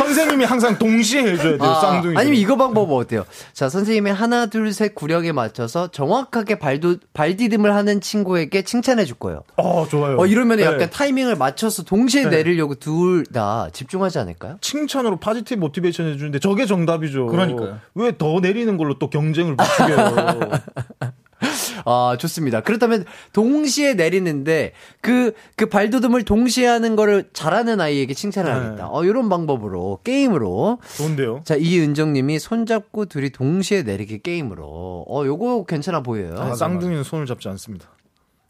선생님이 항상 동시에 해줘야 돼요. 쌍둥이. 아니면 이거 방법 어때요? 자, 선생님이 하나, 둘, 셋 구령에 맞춰서 정확하게 발도, 발디딤을 하는 친구에게 칭찬해 줄 거예요. 어, 좋아요. 어, 이러면 네. 약간 타이밍을 맞춰서 동시에 네. 내리려고 둘 다 집중하지 않을까요? 칭찬으로 positive motivation 해주는데 저게 정답이죠. 그러니까요. 왜 더 내리는 걸로 또 경쟁을 부추겨요. 아, 좋습니다. 그렇다면 동시에 내리는데 그, 그 발도듬을 동시에 하는 거를 잘하는 아이에게 칭찬을 네. 하겠다. 어, 이런 방법으로, 게임으로. 좋은데요. 자, 이은정 님이 손잡고 둘이 동시에 내리기 게임으로. 어, 요거 괜찮아 보여요. 아, 쌍둥이는 손을 잡지 않습니다.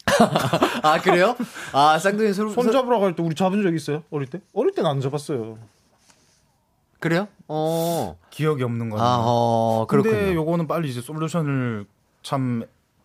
아, 그래요? 아, 쌍둥이 손, 손 잡으라고 할때 우리 잡은 적 있어요? 어릴 때? 어릴 때는 안 잡았어요. 그래요? 어. 기억이 없는 거는. 아, 어, 근데 그렇군요. 요거는 빨리 이제 솔루션을 참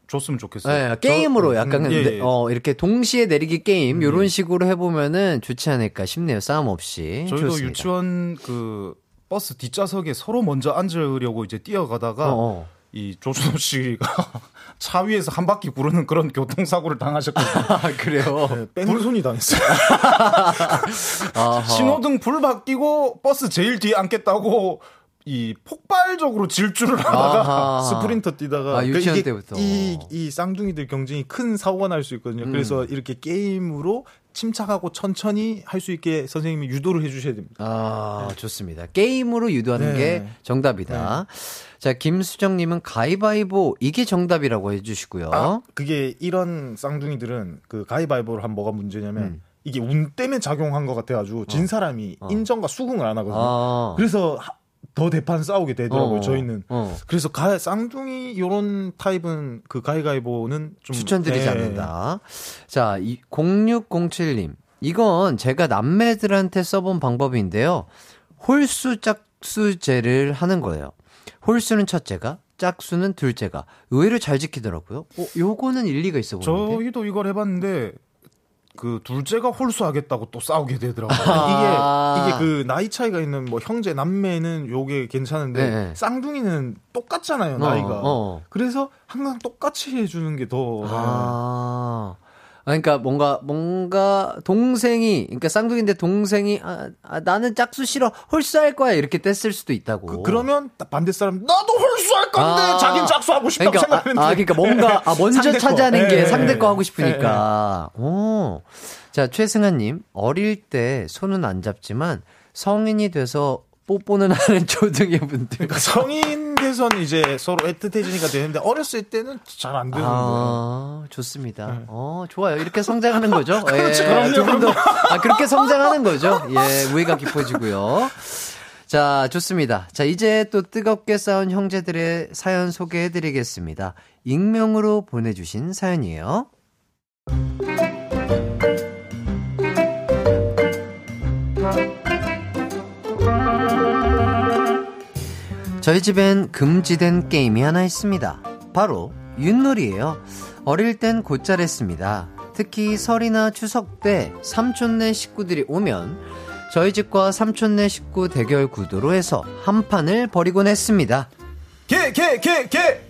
줬으면 좋겠어요. 네, 게임으로 저- 약간 음, 예, 네, 예. 어 이렇게 동시에 내리기 게임 요런 식으로 해보면은 좋지 않을까 싶네요 싸움 없이 저희도 좋습니다. 유치원 그 버스 뒷좌석에 서로 먼저 앉으려고 이제 뛰어가다가 어, 어. 이 조준호 씨가 차 위에서 한 바퀴 구르는 그런 교통사고를 당하셨거든요. 아 그래요 뺑소니 당했어요. 신호등 불 바뀌고 버스 제일 뒤에 앉겠다고 이 폭발적으로 질주를 하다가 아하. 스프린터 뛰다가 아, 유치원 이게 때부터. 이, 이 쌍둥이들 경쟁이 큰 사고가 날 수 있거든요. 음. 그래서 이렇게 게임으로 침착하고 천천히 할 수 있게 선생님이 유도를 해주셔야 됩니다. 아 좋습니다 게임으로 유도하는 네. 게 정답이다 자 김수정님은 가위바위보 이게 정답이라고 해주시고요 아, 그게 이런 쌍둥이들은 그 가위바위보를 한 뭐가 문제냐면 음. 이게 운 때문에 작용한 것 같아가지고 진 사람이 인정과 수긍을 안 하거든요. 아. 그래서 하- 더 대판 싸우게 되더라고요. 어, 저희는. 어. 그래서 가, 쌍둥이 요런 타입은 그 가위가위보는 좀 추천드리지 네. 않는다. 자, 이 0607님. 이건 제가 남매들한테 써본 방법인데요. 홀수 짝수제를 하는 거예요. 홀수는 첫째가, 짝수는 둘째가. 의외로 잘 지키더라고요. 어, 요거는 일리가 있어 보이는데. 저희도 이걸 해봤는데 그 둘째가 홀수하겠다고 또 싸우게 되더라고요. 아. 이게 이게 그 나이 차이가 있는 뭐 형제 남매는 요게 괜찮은데 네. 쌍둥이는 똑같잖아요 나이가. 어. 그래서 항상 똑같이 해주는 게 더. 아. 그러니까 뭔가 뭔가 동생이 그러니까 쌍둥이인데 동생이 아, 아, 나는 짝수 싫어 홀수할 거야 이렇게 뗐을 수도 있다고. 그, 그러면 반대 사람 나도 홀수할 건데 아. 자기는 짝수 하고 싶다고 그러니까, 생각하는데. 아, 아, 그러니까 뭔가, 아, 먼저 상대 거. 차지하는 게 예, 상대 예. 거 하고 싶으니까. 오. 자, 최승아님, 어릴 때 손은 안 잡지만 성인이 돼서 뽀뽀는 하는 초등의 분들. 그러니까 성인 돼서는 이제 서로 애틋해지니까 되는데 어렸을 때는 잘 안 되는데. 아, 좋습니다. 어, 좋아요. 이렇게 성장하는 거죠. 예, 그렇죠. 그럼요, 두 분도, 아, 그렇게 성장하는 거죠. 예, 우애가 깊어지고요. 자, 좋습니다. 자, 이제 또 뜨겁게 싸운 형제들의 사연 소개해 드리겠습니다. 익명으로 보내주신 사연이에요. 저희 집엔 금지된 게임이 하나 있습니다. 바로 윷놀이예요. 어릴 땐 곧잘 했습니다. 특히 설이나 추석 때 삼촌네 식구들이 오면 저희 집과 삼촌네 식구 대결 구도로 해서 한 판을 벌이곤 했습니다. 개, 개, 개, 개!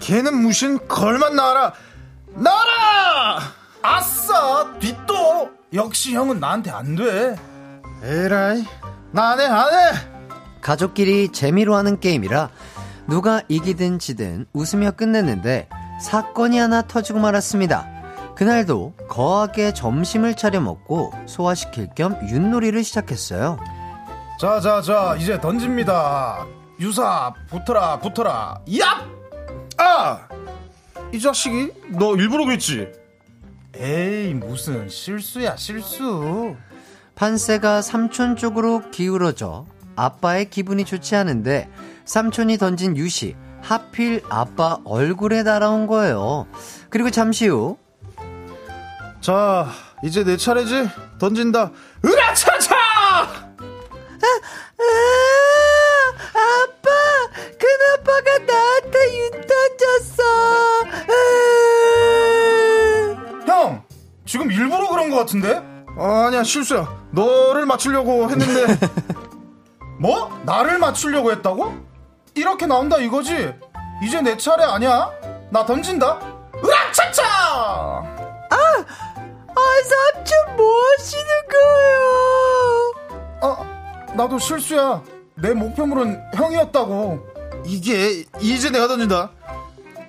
개는 무슨 걸만 나와라! 나와라! 아싸! 뒷도! 역시 형은 나한테 안 돼. 에라이, 나 안 해, 안 해! 가족끼리 재미로 하는 게임이라 누가 이기든 지든 웃으며 끝냈는데 사건이 하나 터지고 말았습니다. 그날도 거하게 점심을 차려 먹고 소화시킬 겸 윷놀이를 시작했어요. 자, 자, 자, 이제 던집니다. 유사, 붙어라, 붙어라. 얍! 아! 이 자식이? 너 일부러 그랬지? 에이, 무슨 실수야, 실수. 판세가 삼촌 쪽으로 기울어져 아빠의 기분이 좋지 않은데 삼촌이 던진 유시 하필 아빠 얼굴에 날아온 거예요. 그리고 잠시 후 자, 이제 내 차례지? 던진다. 으라차차! 아빠, 큰아빠가 나한테 윤 던졌어. 형, 지금 일부러 그런 것 같은데? 아, 아니야, 실수야. 너를 맞추려고 했는데. 뭐? 나를 맞추려고 했다고? 이렇게 나온다 이거지? 이제 내 차례 아니야? 나 던진다. 으악차차! 아, 삼촌 뭐 하시는 거예요? 아, 나도 실수야. 내 목표물은 형이었다고. 이게, 이제 내가 던진다.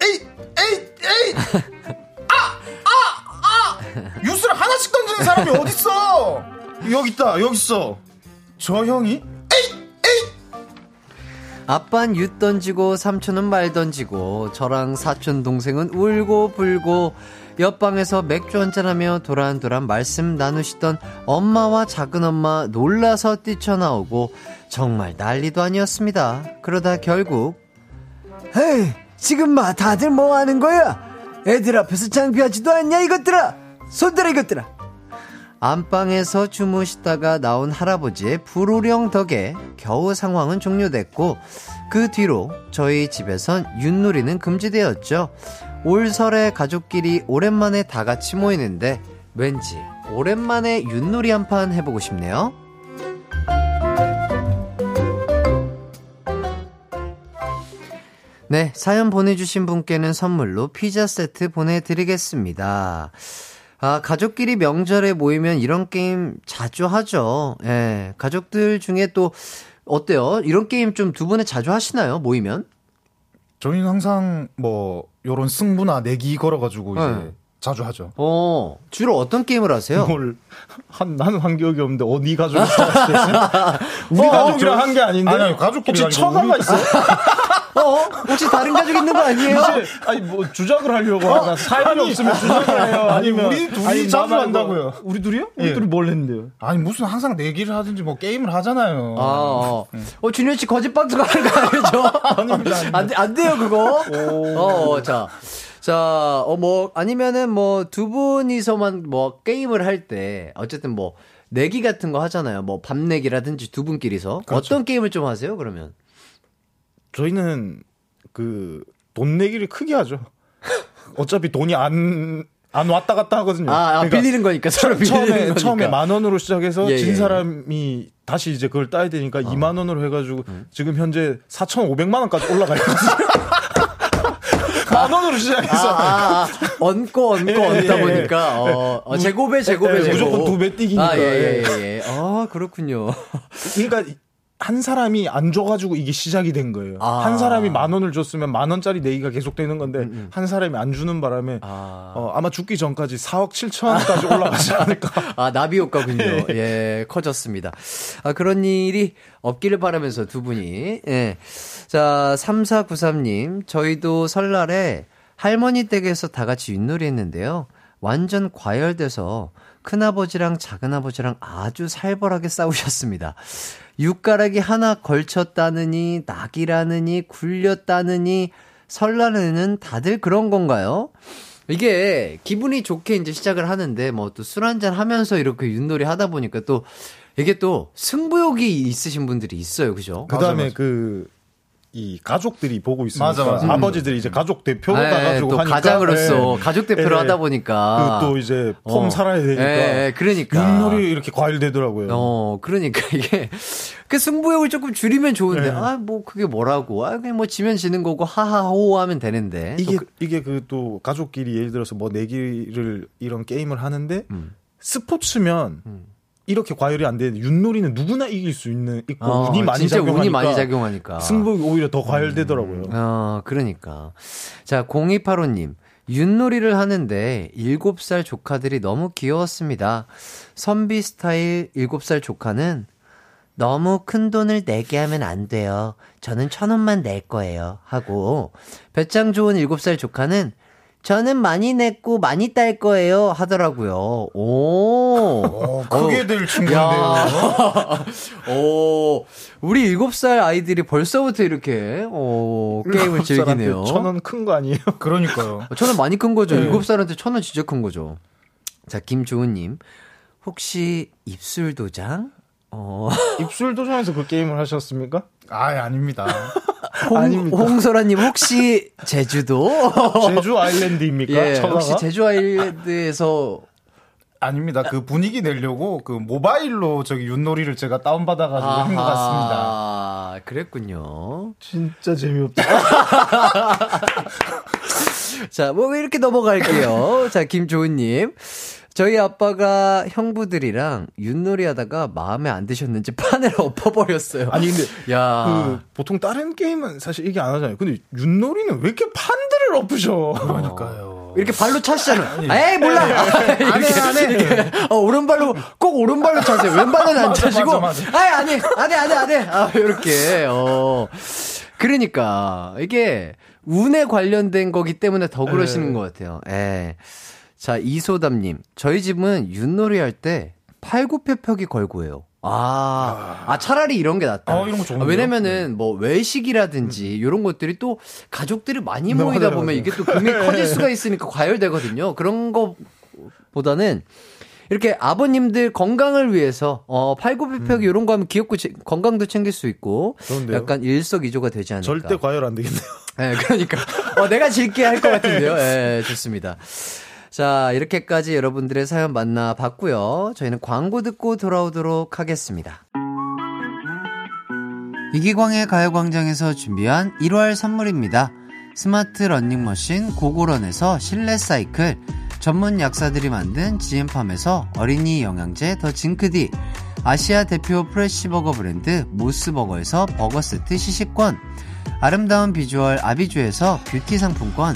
에이! 에이! 에이! 아, 유스를 하나씩 던지는 사람이 어딨어? 여기 있다, 여기 있어. 저 형이? 아빤 윷 던지고 삼촌은 말 던지고 저랑 사촌 동생은 울고 불고 옆방에서 맥주 한잔하며 도란도란 말씀 나누시던 엄마와 작은엄마 놀라서 뛰쳐나오고 정말 난리도 아니었습니다. 그러다 결국 헤이 지금 마 다들 뭐 하는 거야? 애들 앞에서 창피하지도 않냐 이것들아 손들어 이것들아 안방에서 주무시다가 나온 할아버지의 불호령 덕에 겨우 상황은 종료됐고 그 뒤로 저희 집에선 윷놀이는 금지되었죠. 올 설에 가족끼리 오랜만에 다 같이 모이는데 왠지 오랜만에 윷놀이 한 판 해보고 싶네요. 네, 사연 보내주신 분께는 선물로 피자 세트 보내드리겠습니다. 아, 가족끼리 명절에 모이면 이런 게임 자주 하죠. 예, 가족들 중에 또, 어때요? 이런 게임 좀 두 분은 자주 하시나요? 모이면? 저희는 항상 뭐 요런 승부나 내기 걸어가지고 이제 네. 자주 하죠. 어, 주로 어떤 게임을 하세요? 뭘, 한, 나는 한 기억이 없는데, 어, 니 가족이 우리 어, 가족이랑 한 게 아닌데? 아니, 아니, 가족끼리 혹시 처가가 있어? 어? 혹시 다른 가족 있는 거 아니에요? 아니, 뭐, 주작을 하려고 하나. 사연이 없으면 주작을 해요. 아니면. 우리 둘이 아니, 자주. 한다고요. 우리 둘이요? 우리 예. 둘이 뭘 했는데요? 아니 무슨 항상 내기를 하든지 뭐 게임을 하잖아요. 아, 어. 어, 준현 씨 거짓 방송 하는 거 아니죠? 아닙니다. 안, 돼- 안 돼요, 그거. 어, 어, 자. 자, 어, 뭐, 아니면은 뭐, 두 분이서만 뭐, 게임을 할 때, 어쨌든 뭐, 내기 같은 거 하잖아요. 뭐, 밥 내기라든지 두 분끼리서. 어떤 게임을 좀 하세요, 그러면? 저희는 그 돈 내기를 크게 하죠. 어차피 돈이 안, 안 왔다 갔다 하거든요. 아, 아, 그러니까 빌리는 거니까. 서로 빌리는 처음에, 거니까. 처음에 만 원으로 시작해서 예, 예, 진 예. 사람이 다시 이제 그걸 따야 되니까 이 2만 원으로 해가지고 음. 지금 현재 4,500만 원까지 올라가 있거든요. 만 원으로 시작해서. 아, 아, 아. 얹고 얹고 예, 얹다 예, 보니까, 어, 어, 제곱에 제곱에 예, 제곱. 무조건 두 배 뛰기니까. 아, 예, 예, 예, 예. 아, 그렇군요. 그러니까 한 사람이 안 줘가지고 이게 시작이 된 거예요. 아. 한 사람이 만 원을 줬으면 만 원짜리 내기가 계속 되는 건데 음, 한 사람이 안 주는 바람에 아. 어, 아마 죽기 전까지 4억 7천까지 올라가지 않을까. 아, 나비 효과군요. 예, 커졌습니다. 아, 그런 일이 없기를 바라면서 두 분이. 예. 자, 3493님, 저희도 설날에 할머니 댁에서 다 같이 윷놀이 했는데요. 완전 과열돼서 큰아버지랑 작은아버지랑 아주 살벌하게 싸우셨습니다. 육가락이 하나 걸쳤다느니, 낙이라느니, 굴렸다느니, 설날에는 다들 그런 건가요? 이게 기분이 좋게 이제 시작을 하는데 뭐 또 술 한잔 하면서 이렇게 윷놀이 하다 보니까 또 이게 또 승부욕이 있으신 분들이 있어요. 그죠? 그 다음에 그, 이 가족들이 보고 있으니까 맞아, 맞아. 아버지들이 이제 가족 대표로 예, 나가지고 또 하니까 가장으로서 예. 가족 대표로 예. 하다 보니까 그또 이제 폼 어. 살아야 되니까 예, 예, 그러니까 윷놀이 이렇게 과일되더라고요. 어, 그러니까 이게 그 승부욕을 조금 줄이면 좋은데 네. 아뭐 그게 뭐라고 아 그냥 뭐 지면 지는 거고 하하호 하면 되는데 또 이게 그- 이게 그 또 가족끼리 예를 들어서 뭐 내기를 이런 게임을 하는데 음. 스포츠면 이렇게 과열이 안 되는데 윷놀이는 누구나 이길 수 있는 있고 어, 운이 많이 작용하니까 운이 많이 작용하니까 승부욕이 오히려 더 과열되더라고요. 어, 그러니까. 자, 0285님. 윷놀이를 하는데 7살 조카들이 너무 귀여웠습니다. 선비 스타일 7살 조카는 너무 큰 돈을 내게 하면 안 돼요. 저는 천 원만 낼 거예요. 하고, 배짱 좋은 7살 조카는 저는 많이 냈고 많이 딸 거예요 하더라고요. 오. 어, 크게 될 친구인데요. 야. 오. 우리 7살 아이들이 벌써부터 이렇게 어, 게임을 즐기네요. 천원 큰 거 아니에요? 그러니까요. 천 원 많이 큰 거죠. 네. 7살한테 천 원 진짜 큰 거죠. 자, 김조은님. 혹시 입술 도장? 어, 입술 도전에서 그 게임을 하셨습니까? 아. 홍, 아닙니다. 홍 소라님, 혹시 제주도? 제주 아일랜드입니까? 예? 혹시 제주 아일랜드에서 아닙니다. 그 분위기 내려고 그 모바일로 저기 윷놀이를 제가 다운받아가지고 한 것 같습니다. 아, 그랬군요. 진짜 재미없다. 자, 뭐 이렇게 넘어갈게요. 자, 김조은님. 저희 아빠가 형부들이랑 윷놀이 하다가 마음에 안 드셨는지 판을 엎어버렸어요. 아니 근데 야. 그 보통 다른 게임은 사실 이게 안 하잖아요. 근데 윷놀이는 왜 이렇게 판들을 엎으셔? 그러니까요. 이렇게 발로 차시잖아요. 에이, 몰라! 이렇게, 안 해, 안 해. 이렇게, 어, 오른발로, 꼭 오른발로 차세요. 왼발은 안 맞아, 차시고. 맞아, 맞아. 아이, 안 해, 안 해, 안 해, 안 해. 아, 이렇게, 어. 그러니까, 이게, 운에 관련된 거기 때문에 더 그러시는 것 같아요. 예. 자, 이소담님. 저희 집은 윷놀이 할 때 팔굽혀펴기 걸고 해요. 아, 아, 차라리 이런 게 낫다. 어, 이런? 아, 왜냐면은 뭐 외식이라든지 이런 것들이 또 가족들이 많이 네, 모이다 보면. 이게 또 금이 커질 수가 있으니까 과열되거든요. 그런 거보다는 이렇게 아버님들 건강을 위해서 어 팔굽혀펴기 이런 거 하면 귀엽고 지- 건강도 챙길 수 있고 좋은데요? 약간 일석이조가 되지 않을까. 절대 과열 안 되겠네요. 예, 그러니까. 어, 내가 질게 할 것 같은데요. 예, 좋습니다. 자, 이렇게까지 여러분들의 사연 만나봤고요. 저희는 광고 듣고 돌아오도록 하겠습니다. 이기광의 가요광장에서 준비한 1월 선물입니다. 스마트 러닝머신 고고런에서 실내 사이클, 전문 약사들이 만든 지엠팜에서 어린이 영양제 더 징크디, 아시아 대표 프레시버거 브랜드 모스버거에서 버거 세트 시식권, 아름다운 비주얼 아비주에서 뷰티 상품권,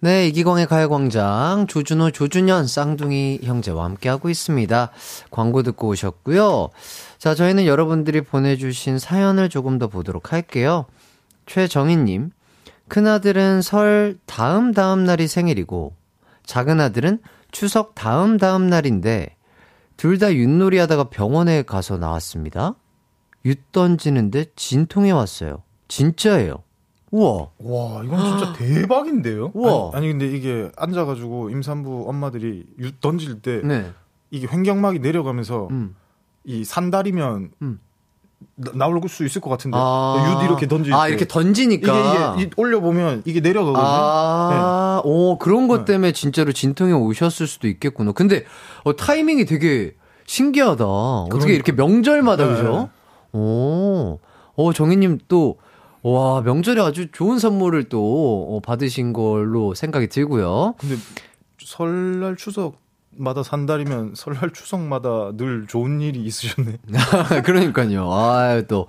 네, 이기광의 가요광장, 조준호, 조준현, 쌍둥이 형제와 함께하고 있습니다. 광고 듣고 오셨고요. 자, 저희는 여러분들이 보내주신 사연을 조금 더 보도록 할게요. 최정희님, 큰아들은 설 다음 다음 날이 생일이고, 작은아들은 추석 다음 다음 날인데, 둘 다 윷놀이 하다가 병원에 가서 나왔습니다. 윷 던지는데 진통이 왔어요. 진짜예요. 우와. 와, 이건 진짜 대박인데요? 우와. 아니, 아니, 근데 이게 앉아가지고 임산부 엄마들이 윷 던질 때 네. 이게 횡격막이 내려가면서 음. 이 산다리면 음. 나- 나올 수 있을 것 같은데 아. 윷 이렇게 던질 아, 때 이렇게 던지니까. 이게, 이게 이- 올려 보면 이게 내려가거든요. 아, 오, 그런 것 네. 때문에 진짜로 진통이 오셨을 수도 있겠구나. 근데, 어, 타이밍이 되게 신기하다. 어떻게 이렇게 명절마다, 네. 그죠? 오, 어, 정희님 또, 와, 명절에 아주 좋은 선물을 또, 어, 받으신 걸로 생각이 들고요. 근데 설날 추석 마다 산다리면 설날 추석마다 늘 좋은 일이 있으셨네. 그러니까요. 아, 또.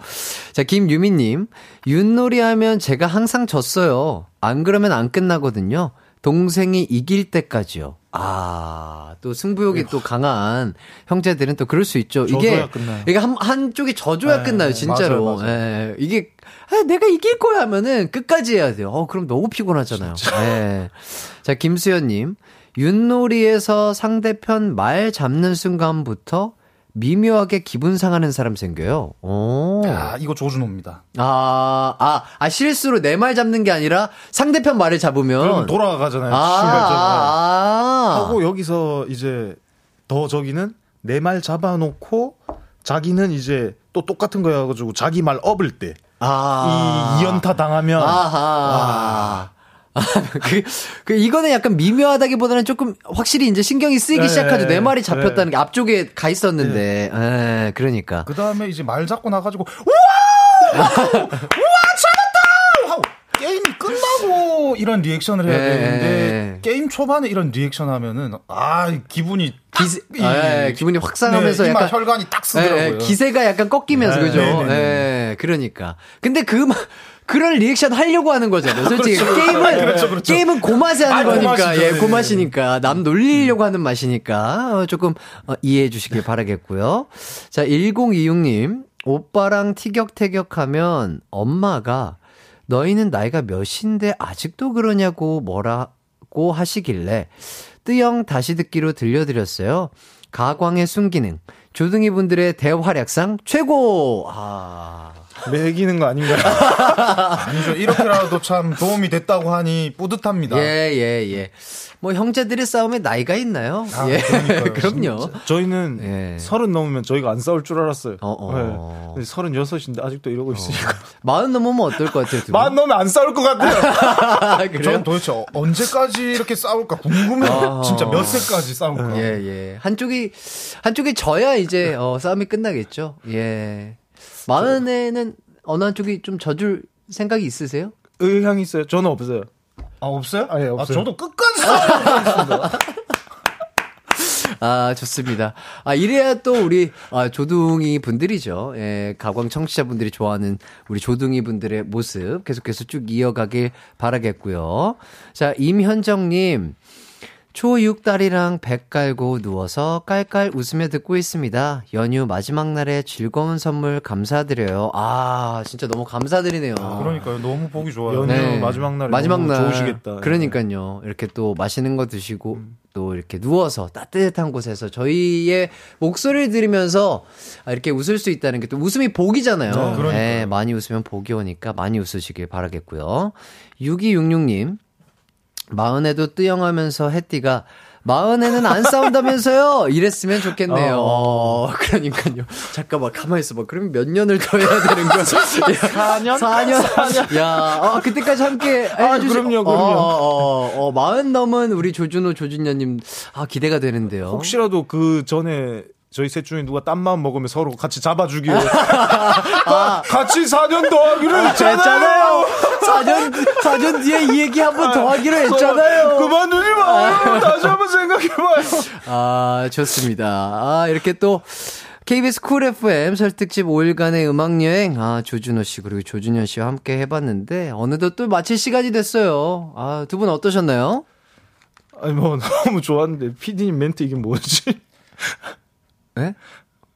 자, 김유미님. 윷놀이 하면 제가 항상 졌어요. 안 그러면 안 끝나거든요. 동생이 이길 때까지요. 아, 또 승부욕이 또 강한 형제들은 또 그럴 수 있죠. 이게, 끝나요. 이게 한, 한쪽이 져줘야 네, 끝나요, 진짜로. 맞아요, 맞아요. 예, 이게, 아, 내가 이길 거야 하면은 끝까지 해야 돼요. 어, 그럼 너무 피곤하잖아요. 예. 자, 김수현님. 윷놀이에서 상대편 말 잡는 순간부터 미묘하게 기분 상하는 사람 생겨요. 오. 아, 이거 조준호입니다. 아, 아, 아, 실수로 내 말 잡는 게 아니라 상대편 말을 잡으면. 돌아가잖아요. 아, 신발전. 아, 하고 여기서 이제 더 저기는 내 말 잡아놓고 자기는 이제 또 똑같은 거 해가지고 자기 말 업을 때. 아. 이 이연타 당하면 아하. 아, 그, 그, 이거는 약간 미묘하다기보다는 조금 확실히 이제 신경이 쓰이기 네, 시작하죠. 내 말이 네. 잡혔다는 게 앞쪽에 가 있었는데. 에, 그러니까. 그 다음에 이제 말 잡고 나가지고, 우와! 우와, 잡았다! 하고, 게임이 끝나고 이런 리액션을 해야 예. 되는데, 게임 초반에 이런 리액션 하면은, 아, 기분이. 딱 기세, 이- 에, 기분이 확 상하면서 네, 약간. 혈관이 딱 서더라고요. 예, 예, 기세가 약간 꺾이면서, 네, 그죠? 네, 네, 예, 그러니까. 근데 그, 마- 그런 리액션 하려고 하는 거잖아요. 솔직히 게임은 그렇죠, 그렇죠. 게임은 그 맛에 하는 아, 그 거니까 맛이죠. 예, 네, 그 네. 맛이니까 남 놀리려고 하는 맛이니까 어, 조금 어, 이해해 주시길 바라겠고요. 자, 1026님 오빠랑 티격태격하면 엄마가 너희는 나이가 몇인데 아직도 그러냐고 뭐라고 하시길래 뜨영 다시 듣기로 들려드렸어요. 가광의 순기능 조등이 분들의 대활약상 최고. 아. 매기는 거 아닌가요? 아니죠. 이렇게라도 참 도움이 됐다고 하니 뿌듯합니다. 예, 예, 예. 뭐 형제들의 싸움에 나이가 있나요? 아, 예. 그럼요. 저희는 예. 서른 넘으면 저희가 안 싸울 줄 알았어요. 어, 어. 네. 서른 여섯인데 아직도 이러고 있으니까. 마흔 넘으면 어떨 것 같아요, 두 분? 만 넘으면 안 싸울 것 같아요. 아, 전 그래요? 도대체 어- 언제까지 이렇게 싸울까 궁금해요. 아. 진짜 몇 세까지 싸울까. 예, 예. 한쪽이, 한쪽이 져야 이제, 어, 싸움이 끝나겠죠. 예. 마흔에는 어느 한쪽이 좀 져줄 생각이 있으세요? 의향 있어요. 저는 없어요. 아, 없어요? 아, 예, 없어요. 저도 끝까지 싸우겠습니다. 아, 좋습니다. 아, 이래야 또 우리, 아, 조둥이 분들이죠. 예, 가광 청취자분들이 좋아하는 우리 조둥이 분들의 모습 계속해서 쭉 이어가길 바라겠고요. 자, 임현정님. 초6 딸이랑 백 깔고 누워서 깔깔 웃으며 듣고 있습니다. 연휴 마지막 날에 즐거운 선물 감사드려요. 아, 진짜 너무 감사드리네요. 그러니까요. 너무 보기 좋아요. 연휴 마지막 날에 마지막 날 좋으시겠다. 예. 그러니까요. 이렇게 또 맛있는 거 드시고 음. 또 이렇게 누워서 따뜻한 곳에서 저희의 목소리를 들으면서 아, 이렇게 웃을 수 있다는 게 또 웃음이 복이잖아요. 네. 네, 많이 웃으면 복이 오니까 많이 웃으시길 바라겠고요. 6266님 마흔에도 뜨영하면서 혜띠가 마흔에는 안 싸운다면서요? 이랬으면 좋겠네요. 어, 그러니까요. 잠깐만, 가만히 있어봐. 그러면 몇 년을 더 해야 되는 거야? 4년? 4년? 야, 아, 그때까지 함께 해주시 아, 그럼요, 그럼요. 어, 어, 어, 어, 마흔 넘은 우리 조준호, 조준현님, 아, 기대가 되는데요. 혹시라도 그 전에 저희 셋 중에 누가 딴 마음 먹으면 서로 같이 잡아주기로. 아. 같이 4년 더 하기로 했잖아요. 했잖아요. 4년, 4년 뒤에 이 얘기 한 번 더 하기로 했잖아요. 그만두지 마요. 다시 한번 생각해봐요. 아, 좋습니다. 아, 이렇게 또, KBS 쿨 FM 설특집 5일간의 음악여행, 아, 조준호 씨, 그리고 조준현 씨와 함께 해봤는데, 어느덧 또 마칠 시간이 됐어요. 아, 두 분 어떠셨나요? 아니, 뭐, 너무 좋았는데, 피디님 멘트 이게 뭐지? 예?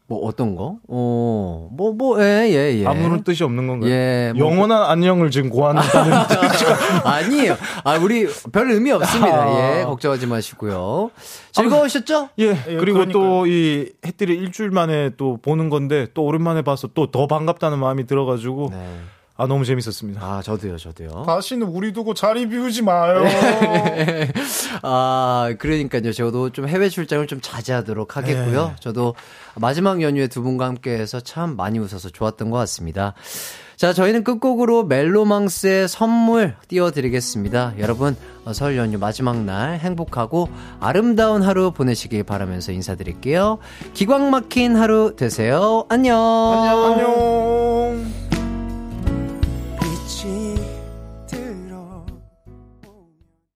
뭐, 어떤 거? 어, 뭐, 뭐, 예, 예, 예. 아무런 뜻이 없는 건가요? 예, 뭐- 영원한 안녕을 지금 고한다는 뜻. 아니에요. 아, 우리 별 의미 없습니다. 아. 예, 걱정하지 마시고요. 즐거우셨죠? 예, 그리고 그러니까요. 또이 해띠를 일주일 만에 또 보는 건데, 또 오랜만에 봐서 또 더 반갑다는 마음이 들어가지고, 네. 아, 너무 재밌었습니다. 아, 저도요, 저도요. 다시는 우리 두고 자리 비우지 마요. 아, 그러니까요. 저도 좀 해외 출장을 좀 자제하도록 하겠고요. 저도 마지막 연휴에 두 분과 함께 해서 참 많이 웃어서 좋았던 것 같습니다. 자, 저희는 끝곡으로 멜로망스의 선물 띄워드리겠습니다. 여러분, 어, 설 연휴 마지막 날 행복하고 아름다운 하루 보내시길 바라면서 인사드릴게요. 기광 막힌 하루 되세요. 안녕. 안녕.